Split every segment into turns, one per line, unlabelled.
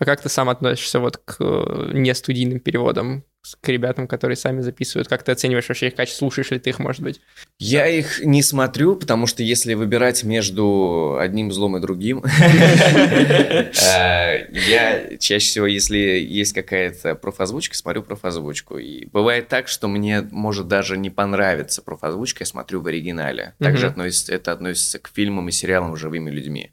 А как ты сам относишься вот к э, нестудийным переводам? к ребятам, которые сами записывают? Как ты оцениваешь вообще их качество? Слушаешь ли ты их, может быть?
Я их не смотрю, потому что если выбирать между одним злом и другим, э, я чаще всего, если есть какая-то профозвучка, смотрю профозвучку. И бывает так, что мне может даже не понравиться профозвучка, я смотрю в оригинале. Также это относится к фильмам и сериалам живыми людьми.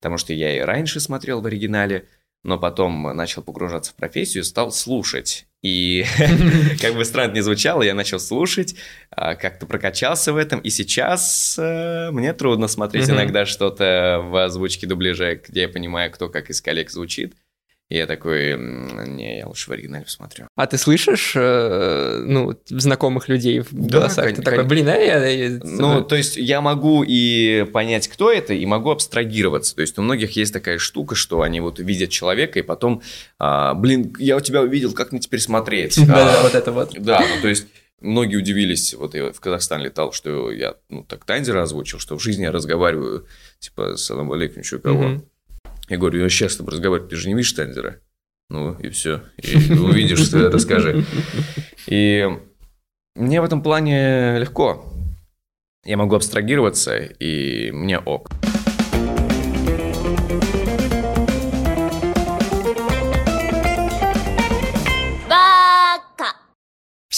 Потому что я и раньше смотрел в оригинале, но потом начал погружаться в профессию, стал слушать. И как бы странно не звучало, я начал слушать, а, как-то прокачался в этом, и сейчас э, мне трудно смотреть иногда что-то в озвучке дубляжа, где я понимаю, кто как из коллег звучит. И я такой, не, я лучше в оригинале посмотрю.
А ты слышишь, э, ну, знакомых людей в голосах? Да, ты такой, блин, а я... я...
Ну, то есть я могу и понять, кто это, и могу абстрагироваться. То есть у многих есть такая штука, что они вот видят человека, и потом, а, блин, я у тебя увидел, как мне теперь смотреть?
Да, вот это вот.
Да, ну, то есть Многие удивились, вот я в Казахстан летал, что я, ну, так Танзера озвучил, что в жизни я разговариваю, типа, салам алейкум, что кого. Я говорю, я сейчас с тобой разговариваю, ты же не видишь Танзера? Ну, и все. И увидишь, что расскажи. И мне в этом плане легко. Я могу абстрагироваться, и мне ок.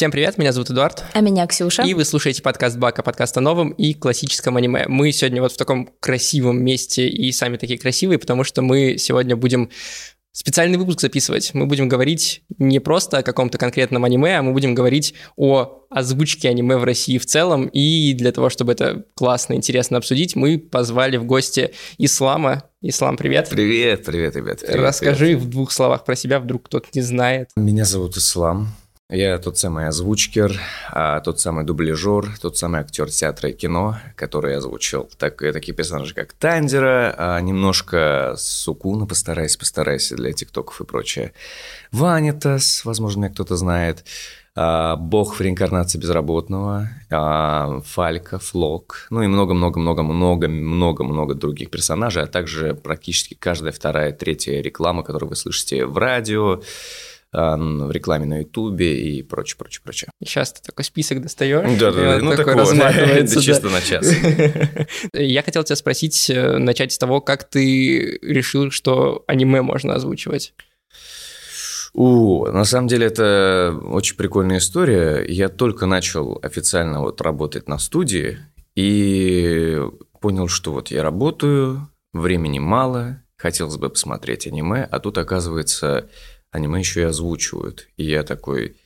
Всем привет, меня зовут Эдуард.
А меня Ксюша.
И вы слушаете подкаст Бака, подкаст о новом и классическом аниме. Мы сегодня вот в таком красивом месте и сами такие красивые, потому что мы сегодня будем специальный выпуск записывать. Мы будем говорить не просто о каком-то конкретном аниме, а мы будем говорить о озвучке аниме в России в целом. И для того, чтобы это классно, интересно обсудить, мы позвали в гости Ислама. Ислам, привет.
Привет, привет, ребят. Привет,
Расскажи
привет.
в двух словах про себя, вдруг кто-то не знает.
Меня зовут Ислам. Я тот самый озвучкер, а, тот самый дубляжер, тот самый актер театра и кино, который озвучил так, такие персонажи, как Тандера, а, немножко Сукуна, постарайся, постарайся для тиктоков и прочее. Ванитас, возможно, меня кто-то знает. А, Бог в реинкарнации безработного, Фалька, Флок, ну и много-много-много-много-много-много других персонажей, а также практически каждая вторая, третья реклама, которую вы слышите в радио, в рекламе на Ютубе и прочее, прочее, прочее.
Сейчас ты такой список достаешь.
Да, да, да. Ну, такой разматывается. Да, чисто на час.
Я хотел тебя спросить, э, начать с того, как ты решил, что аниме можно озвучивать?
У, на самом деле это очень прикольная история. Я только начал официально вот работать на студии и понял, что вот я работаю, времени мало, хотелось бы посмотреть аниме, а тут оказывается аниме еще и озвучивают. И я такой,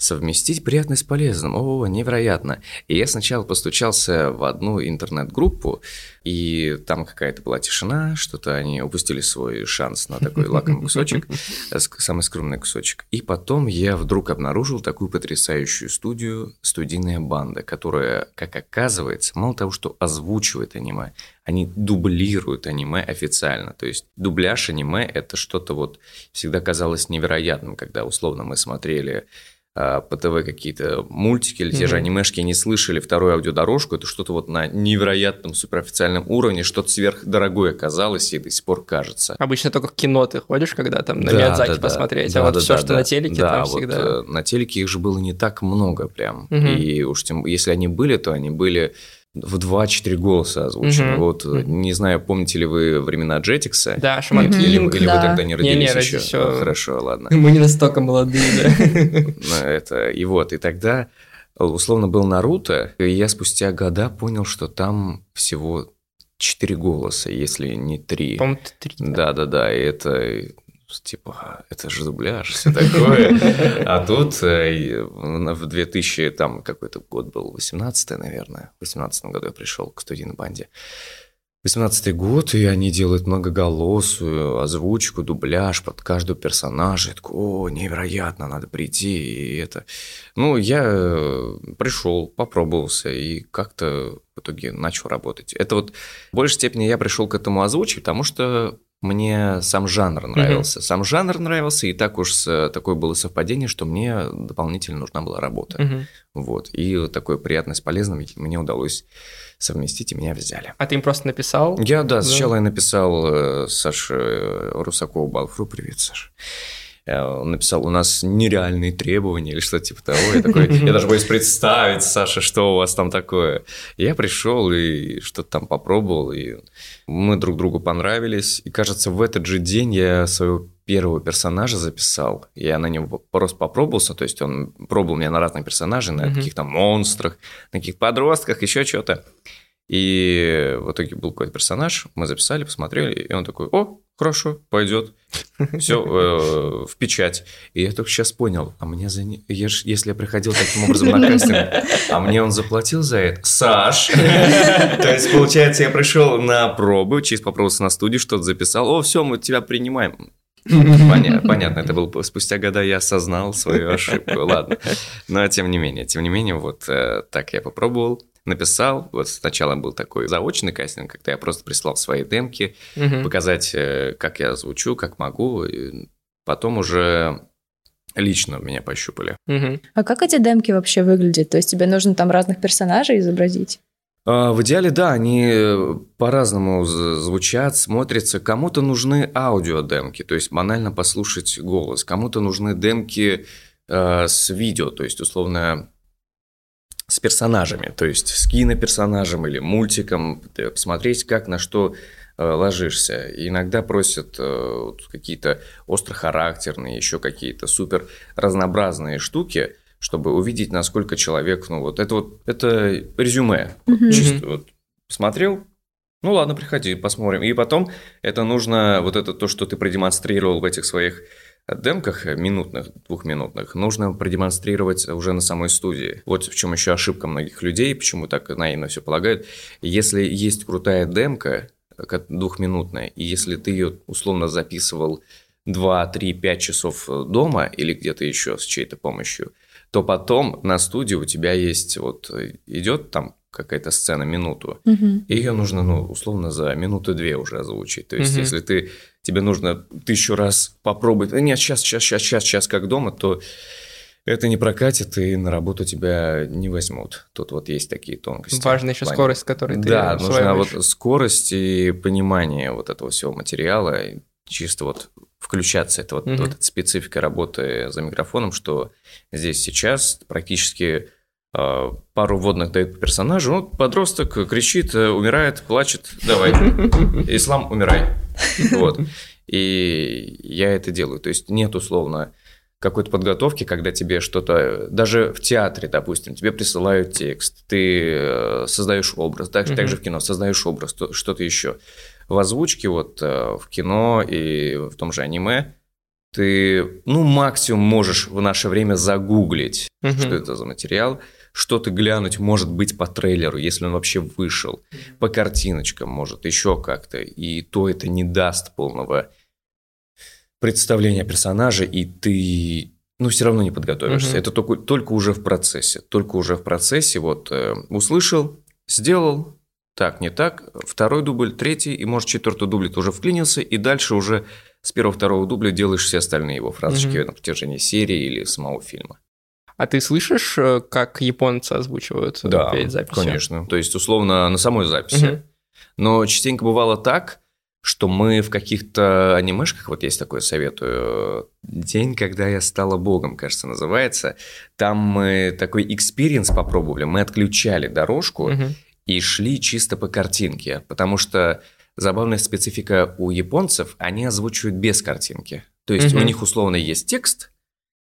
совместить приятное с полезным, о, невероятно. И я сначала постучался в одну интернет-группу, и там какая-то была тишина, что-то они упустили свой шанс на такой лакомый кусочек, самый скромный кусочек. И потом я вдруг обнаружил такую потрясающую студию «Студийная банда», которая, как оказывается, мало того, что озвучивает аниме, они дублируют аниме официально. То есть дубляж аниме – это что-то вот всегда казалось невероятным, когда условно мы смотрели по ТВ какие-то мультики или те же анимешки не слышали вторую аудиодорожку, это что-то вот на невероятном суперофициальном уровне, что-то сверхдорогое оказалось и до сих пор кажется.
Обычно только в кино ты ходишь, когда там на да, Миядзаки да, посмотреть, да, а вот да, все, да, что да, на телеке, да, там вот всегда...
Э, на телеке их же было не так много прям, mm-hmm. и уж тем, если они были, то они были в 2-4 голоса озвучены. Угу. Вот, угу. не знаю, помните ли вы времена Джетикса?
Да, Шаман
Или, или, или да. вы тогда не родились не, не, еще? еще? Ну, хорошо, ладно.
Мы не настолько молодые, да.
Ну, это, и вот, и тогда условно был Наруто, и я спустя года понял, что там всего четыре голоса, если не три.
По-моему, три.
Да-да-да, и это типа, это же дубляж, все такое. А тут э, в 2000, там какой-то год был, 18 наверное, в 18 году я пришел к студийной банде. 18 год, и они делают многоголосую озвучку, дубляж под каждого персонажа. Я такой, о, невероятно, надо прийти, и это... Ну, я э, пришел, попробовался, и как-то в итоге начал работать. Это вот в большей степени я пришел к этому озвучить, потому что мне сам жанр нравился. Mm-hmm. Сам жанр нравился, и так уж такое было совпадение, что мне дополнительно нужна была работа. Mm-hmm. Вот. И вот такое приятное с полезным мне удалось совместить, и меня взяли.
А ты им просто написал?
Я, да, да. сначала я написал э, Саше Русакову Балфру. Привет, Саша. Э, он написал, у нас нереальные требования или что-то типа того. Я такой, я даже боюсь представить, Саша, что у вас там такое. Я пришел и что-то там попробовал, и мы друг другу понравились. И кажется, в этот же день я своего первого персонажа записал. Я на него просто попробовался, то есть он пробовал меня на разных персонажей, на каких-то монстрах, на каких-то подростках, еще что-то. И в итоге был какой-то персонаж, мы записали, посмотрели, и он такой, о, хорошо, пойдет. Все э, в печать. И я только сейчас понял, а мне за... Я ж, если я приходил таким образом на кастинг, а мне он заплатил за это? Саш! То есть, получается, я пришел на пробы, через попробовался на студии, что-то записал. О, все, мы тебя принимаем. Понятно, понятно, это было спустя года я осознал свою ошибку, ладно. Но тем не менее, тем не менее, вот э, так я попробовал написал. Вот сначала был такой заочный кастинг, когда я просто прислал свои демки, угу. показать, э, как я звучу, как могу. И потом уже лично меня пощупали.
Угу. А как эти демки вообще выглядят? То есть тебе нужно там разных персонажей изобразить?
А, в идеале, да, они по-разному звучат, смотрятся. Кому-то нужны аудиодемки, то есть банально послушать голос. Кому-то нужны демки э, с видео, то есть условно с персонажами, то есть с киноперсонажем или мультиком, посмотреть, как на что э, ложишься. И иногда просят э, какие-то острохарактерные, еще какие-то супер разнообразные штуки, чтобы увидеть, насколько человек, ну вот это вот, это резюме. Mm-hmm. Чисто вот посмотрел, ну ладно, приходи, посмотрим. И потом это нужно, вот это то, что ты продемонстрировал в этих своих демках минутных, двухминутных, нужно продемонстрировать уже на самой студии. Вот в чем еще ошибка многих людей, почему так наивно все полагают. Если есть крутая демка, двухминутная, и если ты ее условно записывал 2, 3, 5 часов дома или где-то еще с чьей-то помощью, то потом на студии у тебя есть вот идет там какая-то сцена минуту, угу. и ее нужно, ну, условно, за минуту-две уже озвучить. То есть, угу. если ты тебе нужно тысячу раз попробовать, нет, сейчас, сейчас, сейчас, сейчас, сейчас, как дома, то это не прокатит, и на работу тебя не возьмут. Тут вот есть такие тонкости.
Важна еще скорость, которой ты
Да, нужна вот скорость и понимание вот этого всего материала, чисто вот включаться. Это вот, угу. вот эта специфика работы за микрофоном, что здесь сейчас практически э, пару вводных дает по персонажу. Ну, подросток кричит, э, умирает, плачет, давай, ислам, умирай. Вот. И я это делаю. То есть нет условно какой-то подготовки, когда тебе что-то, даже в театре, допустим, тебе присылают текст, ты э, создаешь образ, так, mm-hmm. также в кино создаешь образ, что-то еще. В озвучке вот э, в кино и в том же аниме ты, ну, максимум можешь в наше время загуглить, mm-hmm. что это за материал, что-то глянуть, может быть, по трейлеру, если он вообще вышел, по картиночкам, может, еще как-то, и то это не даст полного представления персонажа, и ты, ну, все равно не подготовишься. Mm-hmm. Это только, только уже в процессе, только уже в процессе, вот, э, услышал, сделал, так, не так, второй дубль, третий, и, может, четвертый дубль ты уже вклинился, и дальше уже с первого-второго дубля делаешь все остальные его фразочки mm-hmm. на протяжении серии или самого фильма.
А ты слышишь, э, как японцы озвучивают
да, перед записью? конечно. То есть, условно, на самой записи. Угу. Но частенько бывало так, что мы в каких-то анимешках, вот есть такое советую, «День, когда я стала богом», кажется, называется, там мы такой experience попробовали, мы отключали дорожку угу. и шли чисто по картинке, потому что забавная специфика у японцев, они озвучивают без картинки. То есть угу. у них условно есть текст, Э,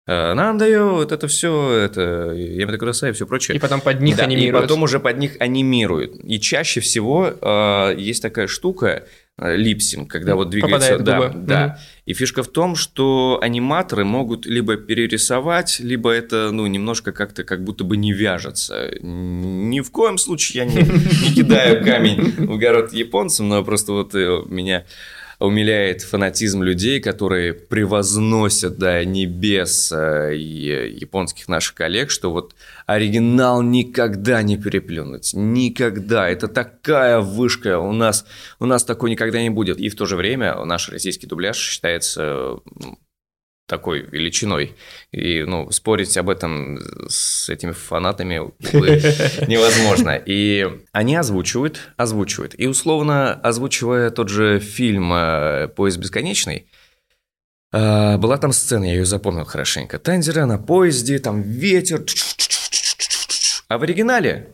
нам дает это все, это ямэтэ кудасай и все прочее.
И потом под них
да,
анимируют.
И потом уже под них анимируют. И чаще всего э, есть такая штука, э, lip sync, когда вот двигается... Да, губы. да. Угу. И фишка в том, что аниматоры могут либо перерисовать, либо это, ну, немножко как-то как будто бы не вяжется. Ни в коем случае я не, не кидаю камень в огород японцам, но просто вот э, меня умиляет фанатизм людей, которые превозносят до небес э, японских наших коллег, что вот оригинал никогда не переплюнуть, никогда. Это такая вышка, у нас, у нас такой никогда не будет. И в то же время наш российский дубляж считается такой величиной. И, ну, спорить об этом с этими фанатами невозможно. И они озвучивают, озвучивают. И, условно, озвучивая тот же фильм э, «Поезд бесконечный», э, была там сцена, я ее запомнил хорошенько. Танзера на поезде, там ветер. А в оригинале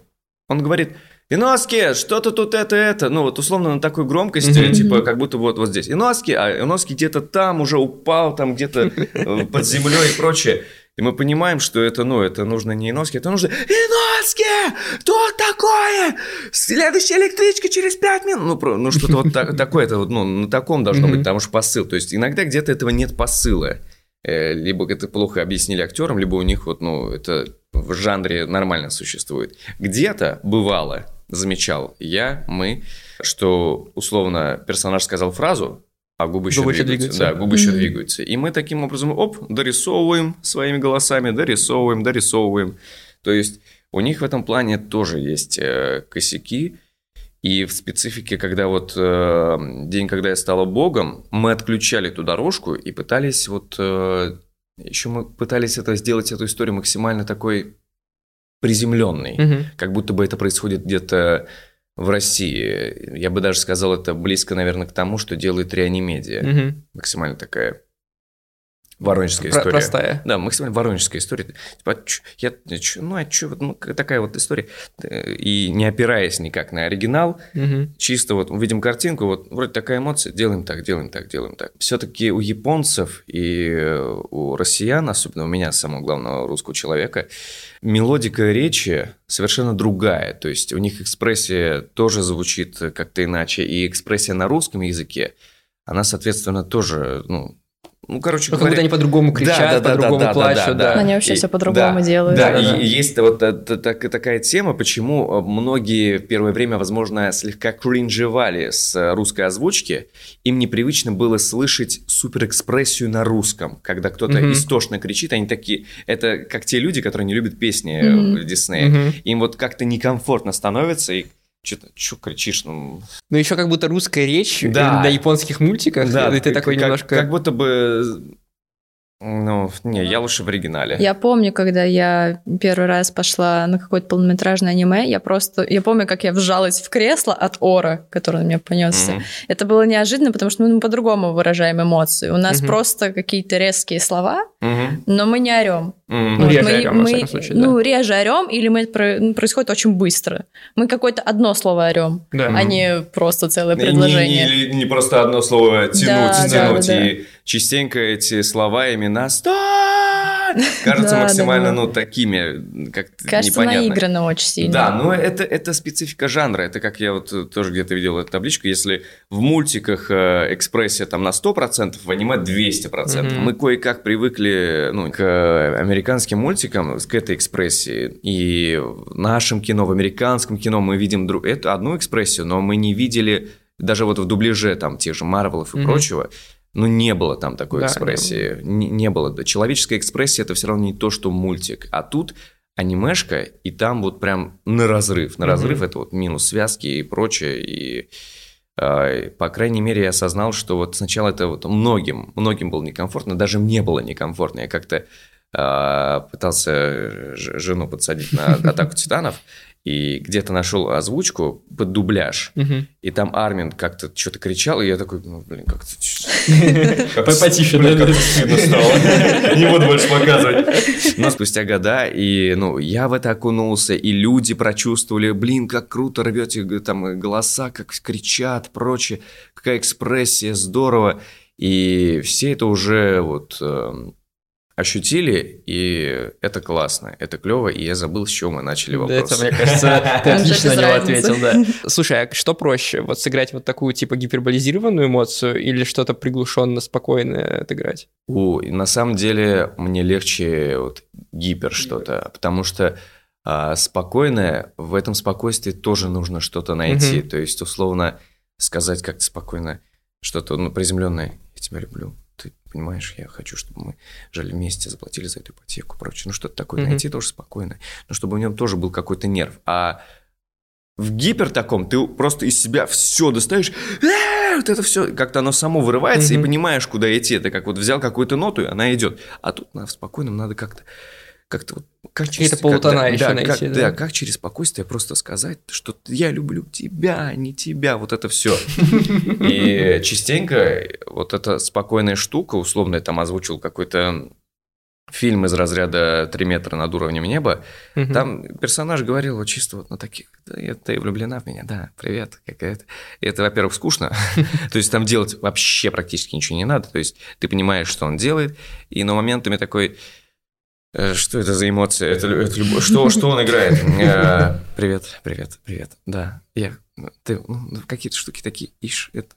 он говорит – Иноски, что-то тут это, это. Ну, вот условно на такой громкости, mm-hmm. типа, как будто вот, вот здесь. Иноски, а Иноски где-то там уже упал, там где-то э, под землей и прочее. И мы понимаем, что это, ну, это нужно не Иноски, это нужно Иноски! Тут такое! Следующая электричка через пять минут! Ну, про, ну что-то вот так, такое, это вот, ну, на таком должно быть, потому что посыл. То есть иногда где-то этого нет посыла. Э, либо это плохо объяснили актерам, либо у них вот, ну, это в жанре нормально существует. Где-то бывало, замечал я, мы, что условно персонаж сказал фразу, а губы еще губы двигаются. двигаются. Да, губы mm-hmm. еще двигаются. И мы таким образом, оп, дорисовываем своими голосами, дорисовываем, дорисовываем. То есть у них в этом плане тоже есть э, косяки. И в специфике, когда вот э, день, когда я стала богом, мы отключали эту дорожку и пытались вот... Э, еще мы пытались это сделать, эту историю максимально такой приземленный, угу. как будто бы это происходит где-то в России. Я бы даже сказал, это близко, наверное, к тому, что делает реанимедия. Угу. Максимально такая Воронежская Про- история.
Простая.
Да, максимально воронежская история. Типа, я, ну, а что, ну, такая вот история. И не опираясь никак на оригинал, угу. чисто вот увидим картинку, вот вроде такая эмоция, делаем так, делаем так, делаем так. Все-таки у японцев и у россиян, особенно у меня, самого главного русского человека, мелодика речи совершенно другая. То есть у них экспрессия тоже звучит как-то иначе, и экспрессия на русском языке, она, соответственно, тоже, ну,
ну, короче ну, говоря... Как будто они по-другому кричат, да, да, по-другому да, да, плачут. Да, да,
да. Они вообще и, все по-другому
да,
делают.
Да, да, и, да. есть вот так, такая тема, почему многие в первое время, возможно, слегка кринжевали с русской озвучки. Им непривычно было слышать суперэкспрессию на русском, когда кто-то mm-hmm. истошно кричит, они такие... Это как те люди, которые не любят песни mm-hmm. Диснея. Mm-hmm. Им вот как-то некомфортно становится, и что-то, что кричишь? Ну...
ну, еще как будто русская речь да. на японских мультиках, да, ты такой
как,
немножко...
Как будто бы ну, не, я лучше в оригинале.
Я помню, когда я первый раз пошла на какое-то полнометражное аниме, я просто... Я помню, как я вжалась в кресло от ора, который на меня понесся. Mm-hmm. Это было неожиданно, потому что мы по-другому выражаем эмоции. У нас mm-hmm. просто какие-то резкие слова, mm-hmm. но мы не орем.
Mm-hmm. Вот реже мы, орем, мы, случае,
Ну, реже орем, или мы, ну, происходит очень быстро. Мы какое-то одно слово орем, да. а не просто целое предложение.
Не, не, не просто одно слово тянуть, да, тянуть. Да, да, и да. Частенько эти слова имена кажутся максимально, ну, такими, как
Кажется, наиграно очень сильно.
Да, но это, это специфика жанра. Это как я вот тоже где-то видел эту табличку. Если в мультиках э, экспрессия там на 100%, в аниме 200%. Мы кое-как привыкли ну, к американским мультикам, к этой экспрессии. И в нашем кино, в американском кино мы видим друг... эту одну экспрессию, но мы не видели даже вот в дубляже там тех же Марвелов и mm-hmm. прочего, ну, не было там такой да, экспрессии. Не, не было. Человеческая экспрессия – это все равно не то, что мультик. А тут анимешка, и там вот прям на разрыв. На разрыв угу. это вот минус связки и прочее. И, э, по крайней мере, я осознал, что вот сначала это вот многим, многим было некомфортно. Даже мне было некомфортно. Я как-то э, пытался жену подсадить на «Атаку титанов», и где-то нашел озвучку под дубляж, угу. и там Армин как-то что-то кричал, и я такой, ну, блин, как-то...
Потише,
да? как-то стыдно стало. Не буду больше показывать. Но спустя года, и, ну, я в это окунулся, и люди прочувствовали, блин, как круто рвете там голоса, как кричат, прочее, какая экспрессия, здорово. И все это уже вот эм, ощутили, и это классно, это клево, и я забыл, с чего мы начали вопрос.
Да, это, мне кажется, ты отлично на него ответил, да. Слушай, а что проще, вот сыграть вот такую типа гиперболизированную эмоцию или что-то приглушенно, спокойное отыграть?
У, на самом деле мне легче вот гипер что-то, потому что а, спокойное, в этом спокойствии тоже нужно что-то найти, то есть условно сказать как-то спокойно – что-то ну, приземленное. Я тебя люблю. Ты понимаешь, я хочу, чтобы мы жили вместе, заплатили за эту ипотеку, прочее. Ну, что-то такое. Mm-hmm. Найти тоже спокойно. Но чтобы у него тоже был какой-то нерв. А в гипер таком ты просто из себя все достаешь, «Э, вот это все, как-то оно само вырывается, mm-hmm. и понимаешь, куда идти. Это как вот взял какую-то ноту, и она идет. А тут на, в спокойном надо как-то как-то вот
как через, Какие-то полутона
как,
еще
да,
найти.
Как, да. да, как через спокойствие просто сказать, что я люблю тебя, а не тебя, вот это все. И частенько вот эта спокойная штука, условно я там озвучил какой-то фильм из разряда «Три метра над уровнем неба», угу. там персонаж говорил вот чисто вот на таких, да, ты влюблена в меня, да, привет, какая-то. Это, во-первых, скучно, то есть там делать вообще практически ничего не надо, то есть ты понимаешь, что он делает, и на моментами такой, «Э, что это за эмоция? Это, это любовь. Что, что он играет? Э, привет, привет, привет. Да, я. Ты ну, какие-то штуки такие, ишь, это.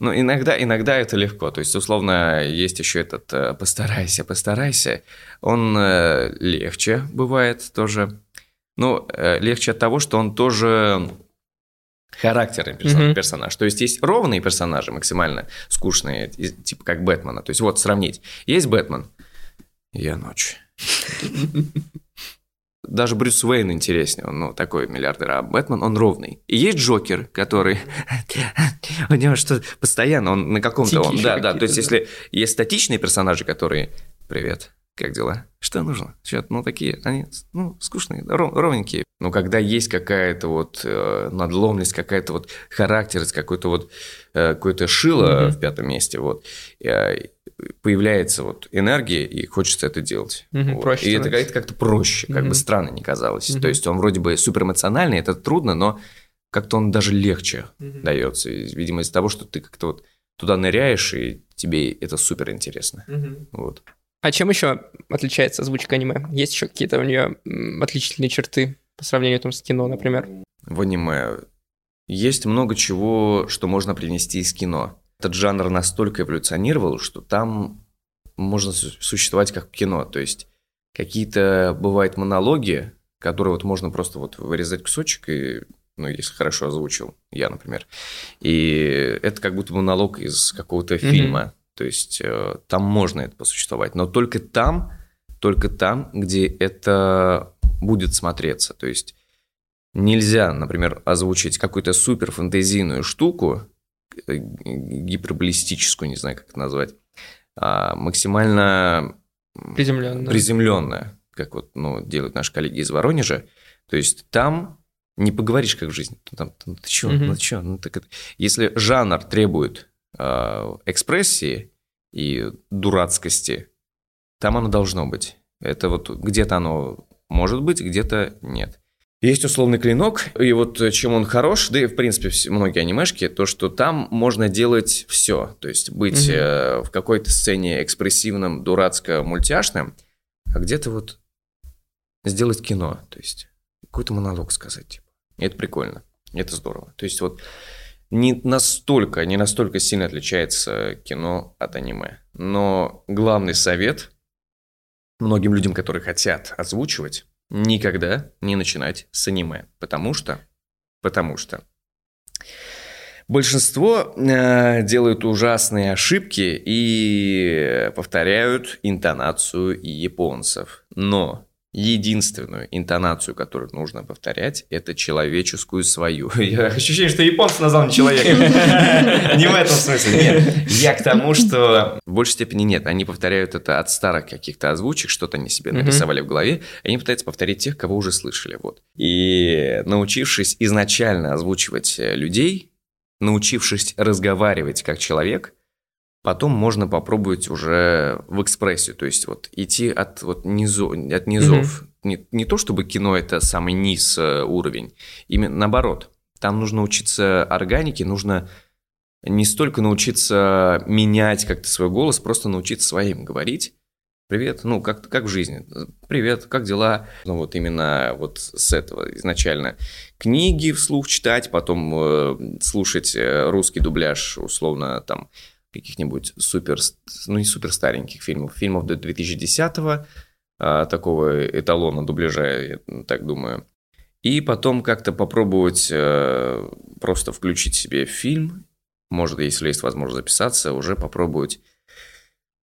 Ну, иногда, иногда это легко. То есть, условно, есть еще этот э, «постарайся, постарайся». Он э, легче бывает тоже. Ну, э, легче от того, что он тоже характерный персонаж, mm-hmm. персонаж. То есть, есть ровные персонажи, максимально скучные, типа как Бэтмена. То есть, вот сравнить. Есть Бэтмен. Я ночь. Даже Брюс Уэйн интереснее, он ну, такой миллиардер, а Бэтмен, он ровный. И есть Джокер, который... У него что постоянно, он на каком-то... Он, да, да, то есть если есть статичные персонажи, которые... Привет, как дела? Что нужно? Что, ну, такие, они, ну, скучные, ров, ровненькие. Но когда есть какая-то вот э, надломленность, какая-то вот характерность, какой-то вот э, какое-то шило mm-hmm. в пятом месте, вот, э, появляется вот энергия, и хочется это делать.
Mm-hmm,
вот.
проще
и это, это как-то проще, как mm-hmm. бы странно не казалось. Mm-hmm. То есть он вроде бы суперэмоциональный, это трудно, но как-то он даже легче mm-hmm. дается. Видимо, из-за того, что ты как-то вот туда ныряешь, и тебе это супер интересно. Mm-hmm. Вот.
А чем еще отличается озвучка аниме? Есть еще какие-то у нее отличительные черты по сравнению там, с кино, например?
В аниме есть много чего, что можно принести из кино. Этот жанр настолько эволюционировал, что там можно существовать как кино. То есть какие-то бывают монологи, которые вот можно просто вот вырезать кусочек и ну, если хорошо озвучил, я, например. И это как будто монолог из какого-то фильма. Mm-hmm. То есть э, там можно это посуществовать, но только там, только там, где это будет смотреться. То есть нельзя, например, озвучить какую-то супер фантазийную штуку, гиперболистическую, не знаю, как это назвать, а максимально
приземленная.
приземленная, как вот ну, делают наши коллеги из Воронежа. То есть там не поговоришь, как в жизни. Там, там, ты что, угу. ну что? Ну, так это... Если жанр требует э, экспрессии, и дурацкости, там оно должно быть. Это вот где-то оно может быть, где-то нет. Есть условный клинок, и вот чем он хорош, да и в принципе многие анимешки, то что там можно делать все, то есть быть угу. э, в какой-то сцене экспрессивным, дурацко-мультяшным, а где-то вот сделать кино, то есть какой-то монолог сказать, типа. И это прикольно, это здорово. То есть вот не настолько, не настолько сильно отличается кино от аниме. Но главный совет многим людям, которые хотят озвучивать, никогда не начинать с аниме. Потому что, потому что большинство э, делают ужасные ошибки и повторяют интонацию японцев. Но единственную интонацию, которую нужно повторять, это человеческую свою. Я ощущение, что японцы назвал не человеком. Не в этом смысле, нет. Я к тому, что в большей степени нет. Они повторяют это от старых каких-то озвучек, что-то они себе нарисовали в голове, они пытаются повторить тех, кого уже слышали. Вот. И научившись изначально озвучивать людей, научившись разговаривать как человек – Потом можно попробовать уже в экспрессию, то есть вот идти от, вот низу, от низов. Mm-hmm. Не, не то, чтобы кино это самый низ э, уровень, именно наоборот. Там нужно учиться органике, нужно не столько научиться менять как-то свой голос, просто научиться своим говорить. Привет, ну как, как в жизни. Привет, как дела? Ну вот именно вот с этого изначально. Книги вслух читать, потом э, слушать э, русский дубляж, условно там каких-нибудь супер, ну не супер стареньких фильмов, фильмов до 2010-го, а, такого эталона дубляжа, я так думаю. И потом как-то попробовать э, просто включить себе фильм может, если есть возможность записаться, уже попробовать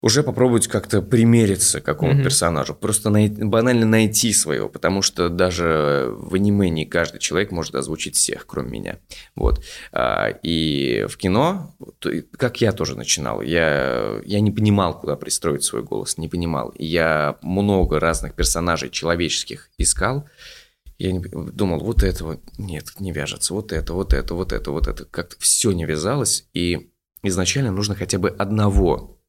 уже попробовать как-то примериться к какому-то mm-hmm. персонажу. Просто най- банально найти своего, потому что даже в аниме не каждый человек может озвучить всех, кроме меня. Вот. А, и в кино, как я тоже начинал, я, я не понимал, куда пристроить свой голос, не понимал. Я много разных персонажей человеческих искал, я не, думал, вот этого нет, не вяжется, вот это, вот это, вот это, вот это. Как-то все не вязалось, и изначально нужно хотя бы одного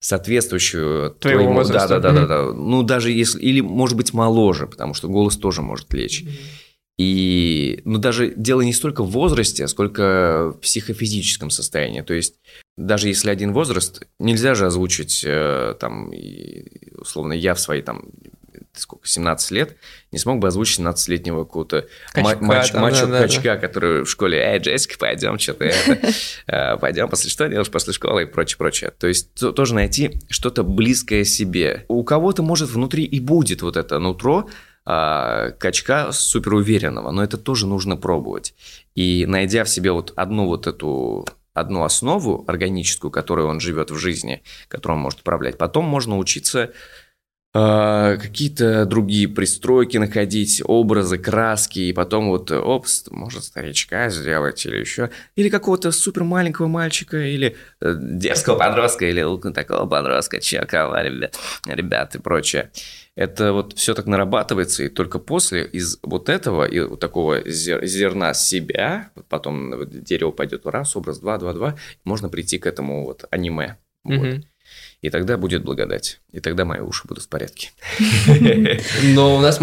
соответствующую
твоему, твоему возрасту.
Да, да, да, да, да. Ну, даже если... Или, может быть, моложе, потому что голос тоже может лечь. И, ну, даже дело не столько в возрасте, сколько в психофизическом состоянии. То есть, даже если один возраст, нельзя же озвучить, э, там, условно, я в свои, там, сколько, 17 лет, не смог бы озвучить 17-летнего какого-то качка, мач, там, мачо да, качка, да. который в школе, эй, Джессика, пойдем, что-то это, э, пойдем, после что делаешь после школы и прочее, прочее. То есть тоже найти что-то близкое себе. У кого-то, может, внутри и будет вот это нутро, а, качка супер уверенного, но это тоже нужно пробовать. И найдя в себе вот одну вот эту одну основу органическую, которую он живет в жизни, которую он может управлять, потом можно учиться а, какие-то другие пристройки находить, образы, краски, и потом вот, опс, может старичка сделать или еще, или какого-то супер маленького мальчика, или э, детского подростка, или такого подростка, чекова, ребят, ребят и прочее. Это вот все так нарабатывается, и только после из вот этого, и вот такого зерна себя, потом дерево пойдет раз, образ два, два, два, можно прийти к этому вот аниме. Mm-hmm. Вот. И тогда будет благодать. И тогда мои уши будут в порядке.
Но у нас,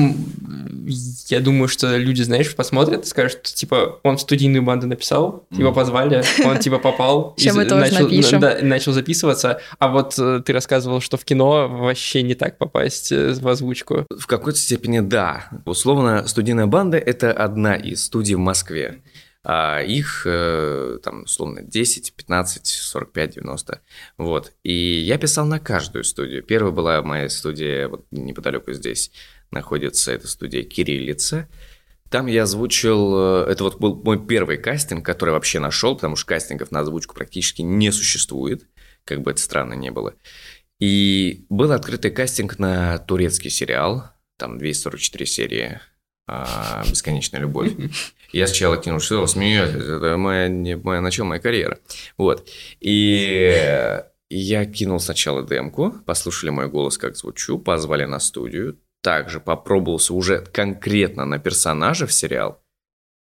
я думаю, что люди, знаешь, посмотрят, скажут, типа, он студийную банду написал, его позвали, он типа попал.
Чем мы тоже напишем.
начал записываться. А вот э, ты рассказывал, что в кино вообще не так попасть э, в озвучку.
В какой-то степени да. Условно, студийная банда – это одна из студий в Москве а их э, там, условно, 10, 15, 45, 90. Вот. И я писал на каждую студию. Первая была моя студия, вот неподалеку здесь находится эта студия Кириллица. Там я озвучил, э, это вот был мой первый кастинг, который вообще нашел, потому что кастингов на озвучку практически не существует, как бы это странно не было. И был открытый кастинг на турецкий сериал, там 244 серии, а, «Бесконечная любовь». Я сначала кинул, что смеетесь, это моя, не, моя начало моей карьеры. Вот. И я кинул сначала демку, послушали мой голос, как звучу, позвали на студию, также попробовался уже конкретно на персонажа в сериал,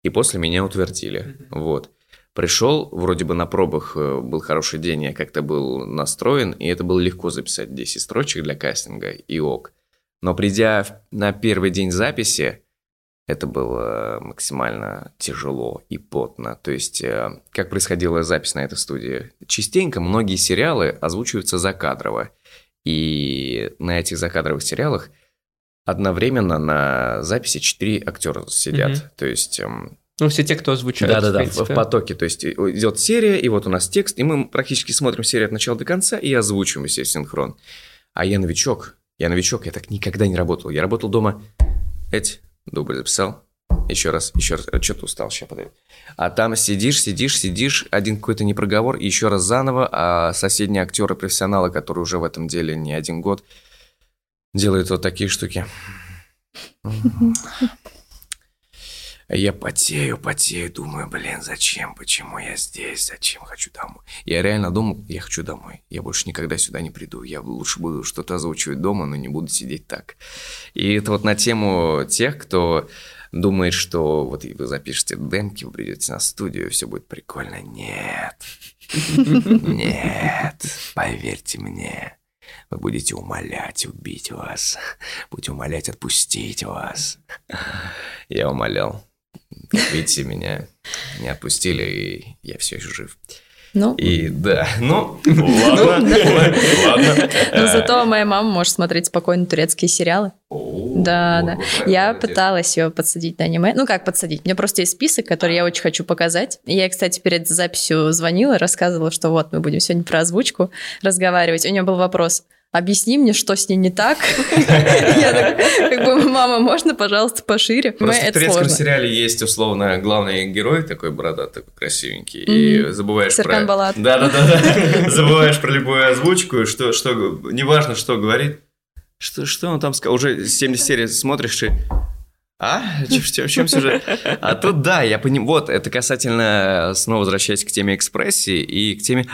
и после меня утвердили. Вот. Пришел, вроде бы на пробах э, был хороший день, я как-то был настроен, и это было легко записать 10 строчек для кастинга, и ок. Но придя на первый день записи, это было максимально тяжело и потно. То есть, э, как происходила запись на этой студии? Частенько многие сериалы озвучиваются закадрово. И на этих закадровых сериалах одновременно на записи четыре актера сидят. Mm-hmm. То есть... Эм,
ну, все те, кто озвучивает.
Да-да-да, в, в потоке. То есть, идет серия, и вот у нас текст, и мы практически смотрим серию от начала до конца и озвучиваем все синхрон. А я новичок. Я новичок, я так никогда не работал. Я работал дома эти Дубль записал. Еще раз, еще раз. Что-то устал, сейчас подойду. А там сидишь, сидишь, сидишь, один какой-то непроговор, и еще раз заново, а соседние актеры-профессионалы, которые уже в этом деле не один год, делают вот такие штуки. Я потею, потею, думаю, блин, зачем, почему я здесь, зачем хочу домой. Я реально думал, я хочу домой. Я больше никогда сюда не приду. Я лучше буду что-то озвучивать дома, но не буду сидеть так. И это вот на тему тех, кто думает, что вот вы запишете демки, вы придете на студию, все будет прикольно. Нет. Нет. Поверьте мне. Вы будете умолять убить вас. Будете умолять отпустить вас. Я умолял. Видите, меня не отпустили, и я все еще жив.
Ну.
И да, ну, ладно, ну, ладно.
Но зато моя мама может смотреть спокойно турецкие сериалы. Да, да. Я пыталась ее подсадить на аниме. Ну, как подсадить? У меня просто есть список, который я очень хочу показать. Я, кстати, перед записью звонила, рассказывала, что вот мы будем сегодня про озвучку разговаривать. У нее был вопрос, объясни мне, что с ней не так. Я так, как бы, мама, можно, пожалуйста, пошире?
Просто в турецком сериале есть, условно, главный герой такой бородатый, такой красивенький, и забываешь
Серкан
про...
Балат.
Да-да-да, забываешь про любую озвучку, что, что, неважно, что говорит, что, что он там сказал, уже 70 серий смотришь и... А? В чем, в чем сюжет? А тут да, я понимаю. Вот, это касательно, снова возвращаясь к теме экспрессии и к теме...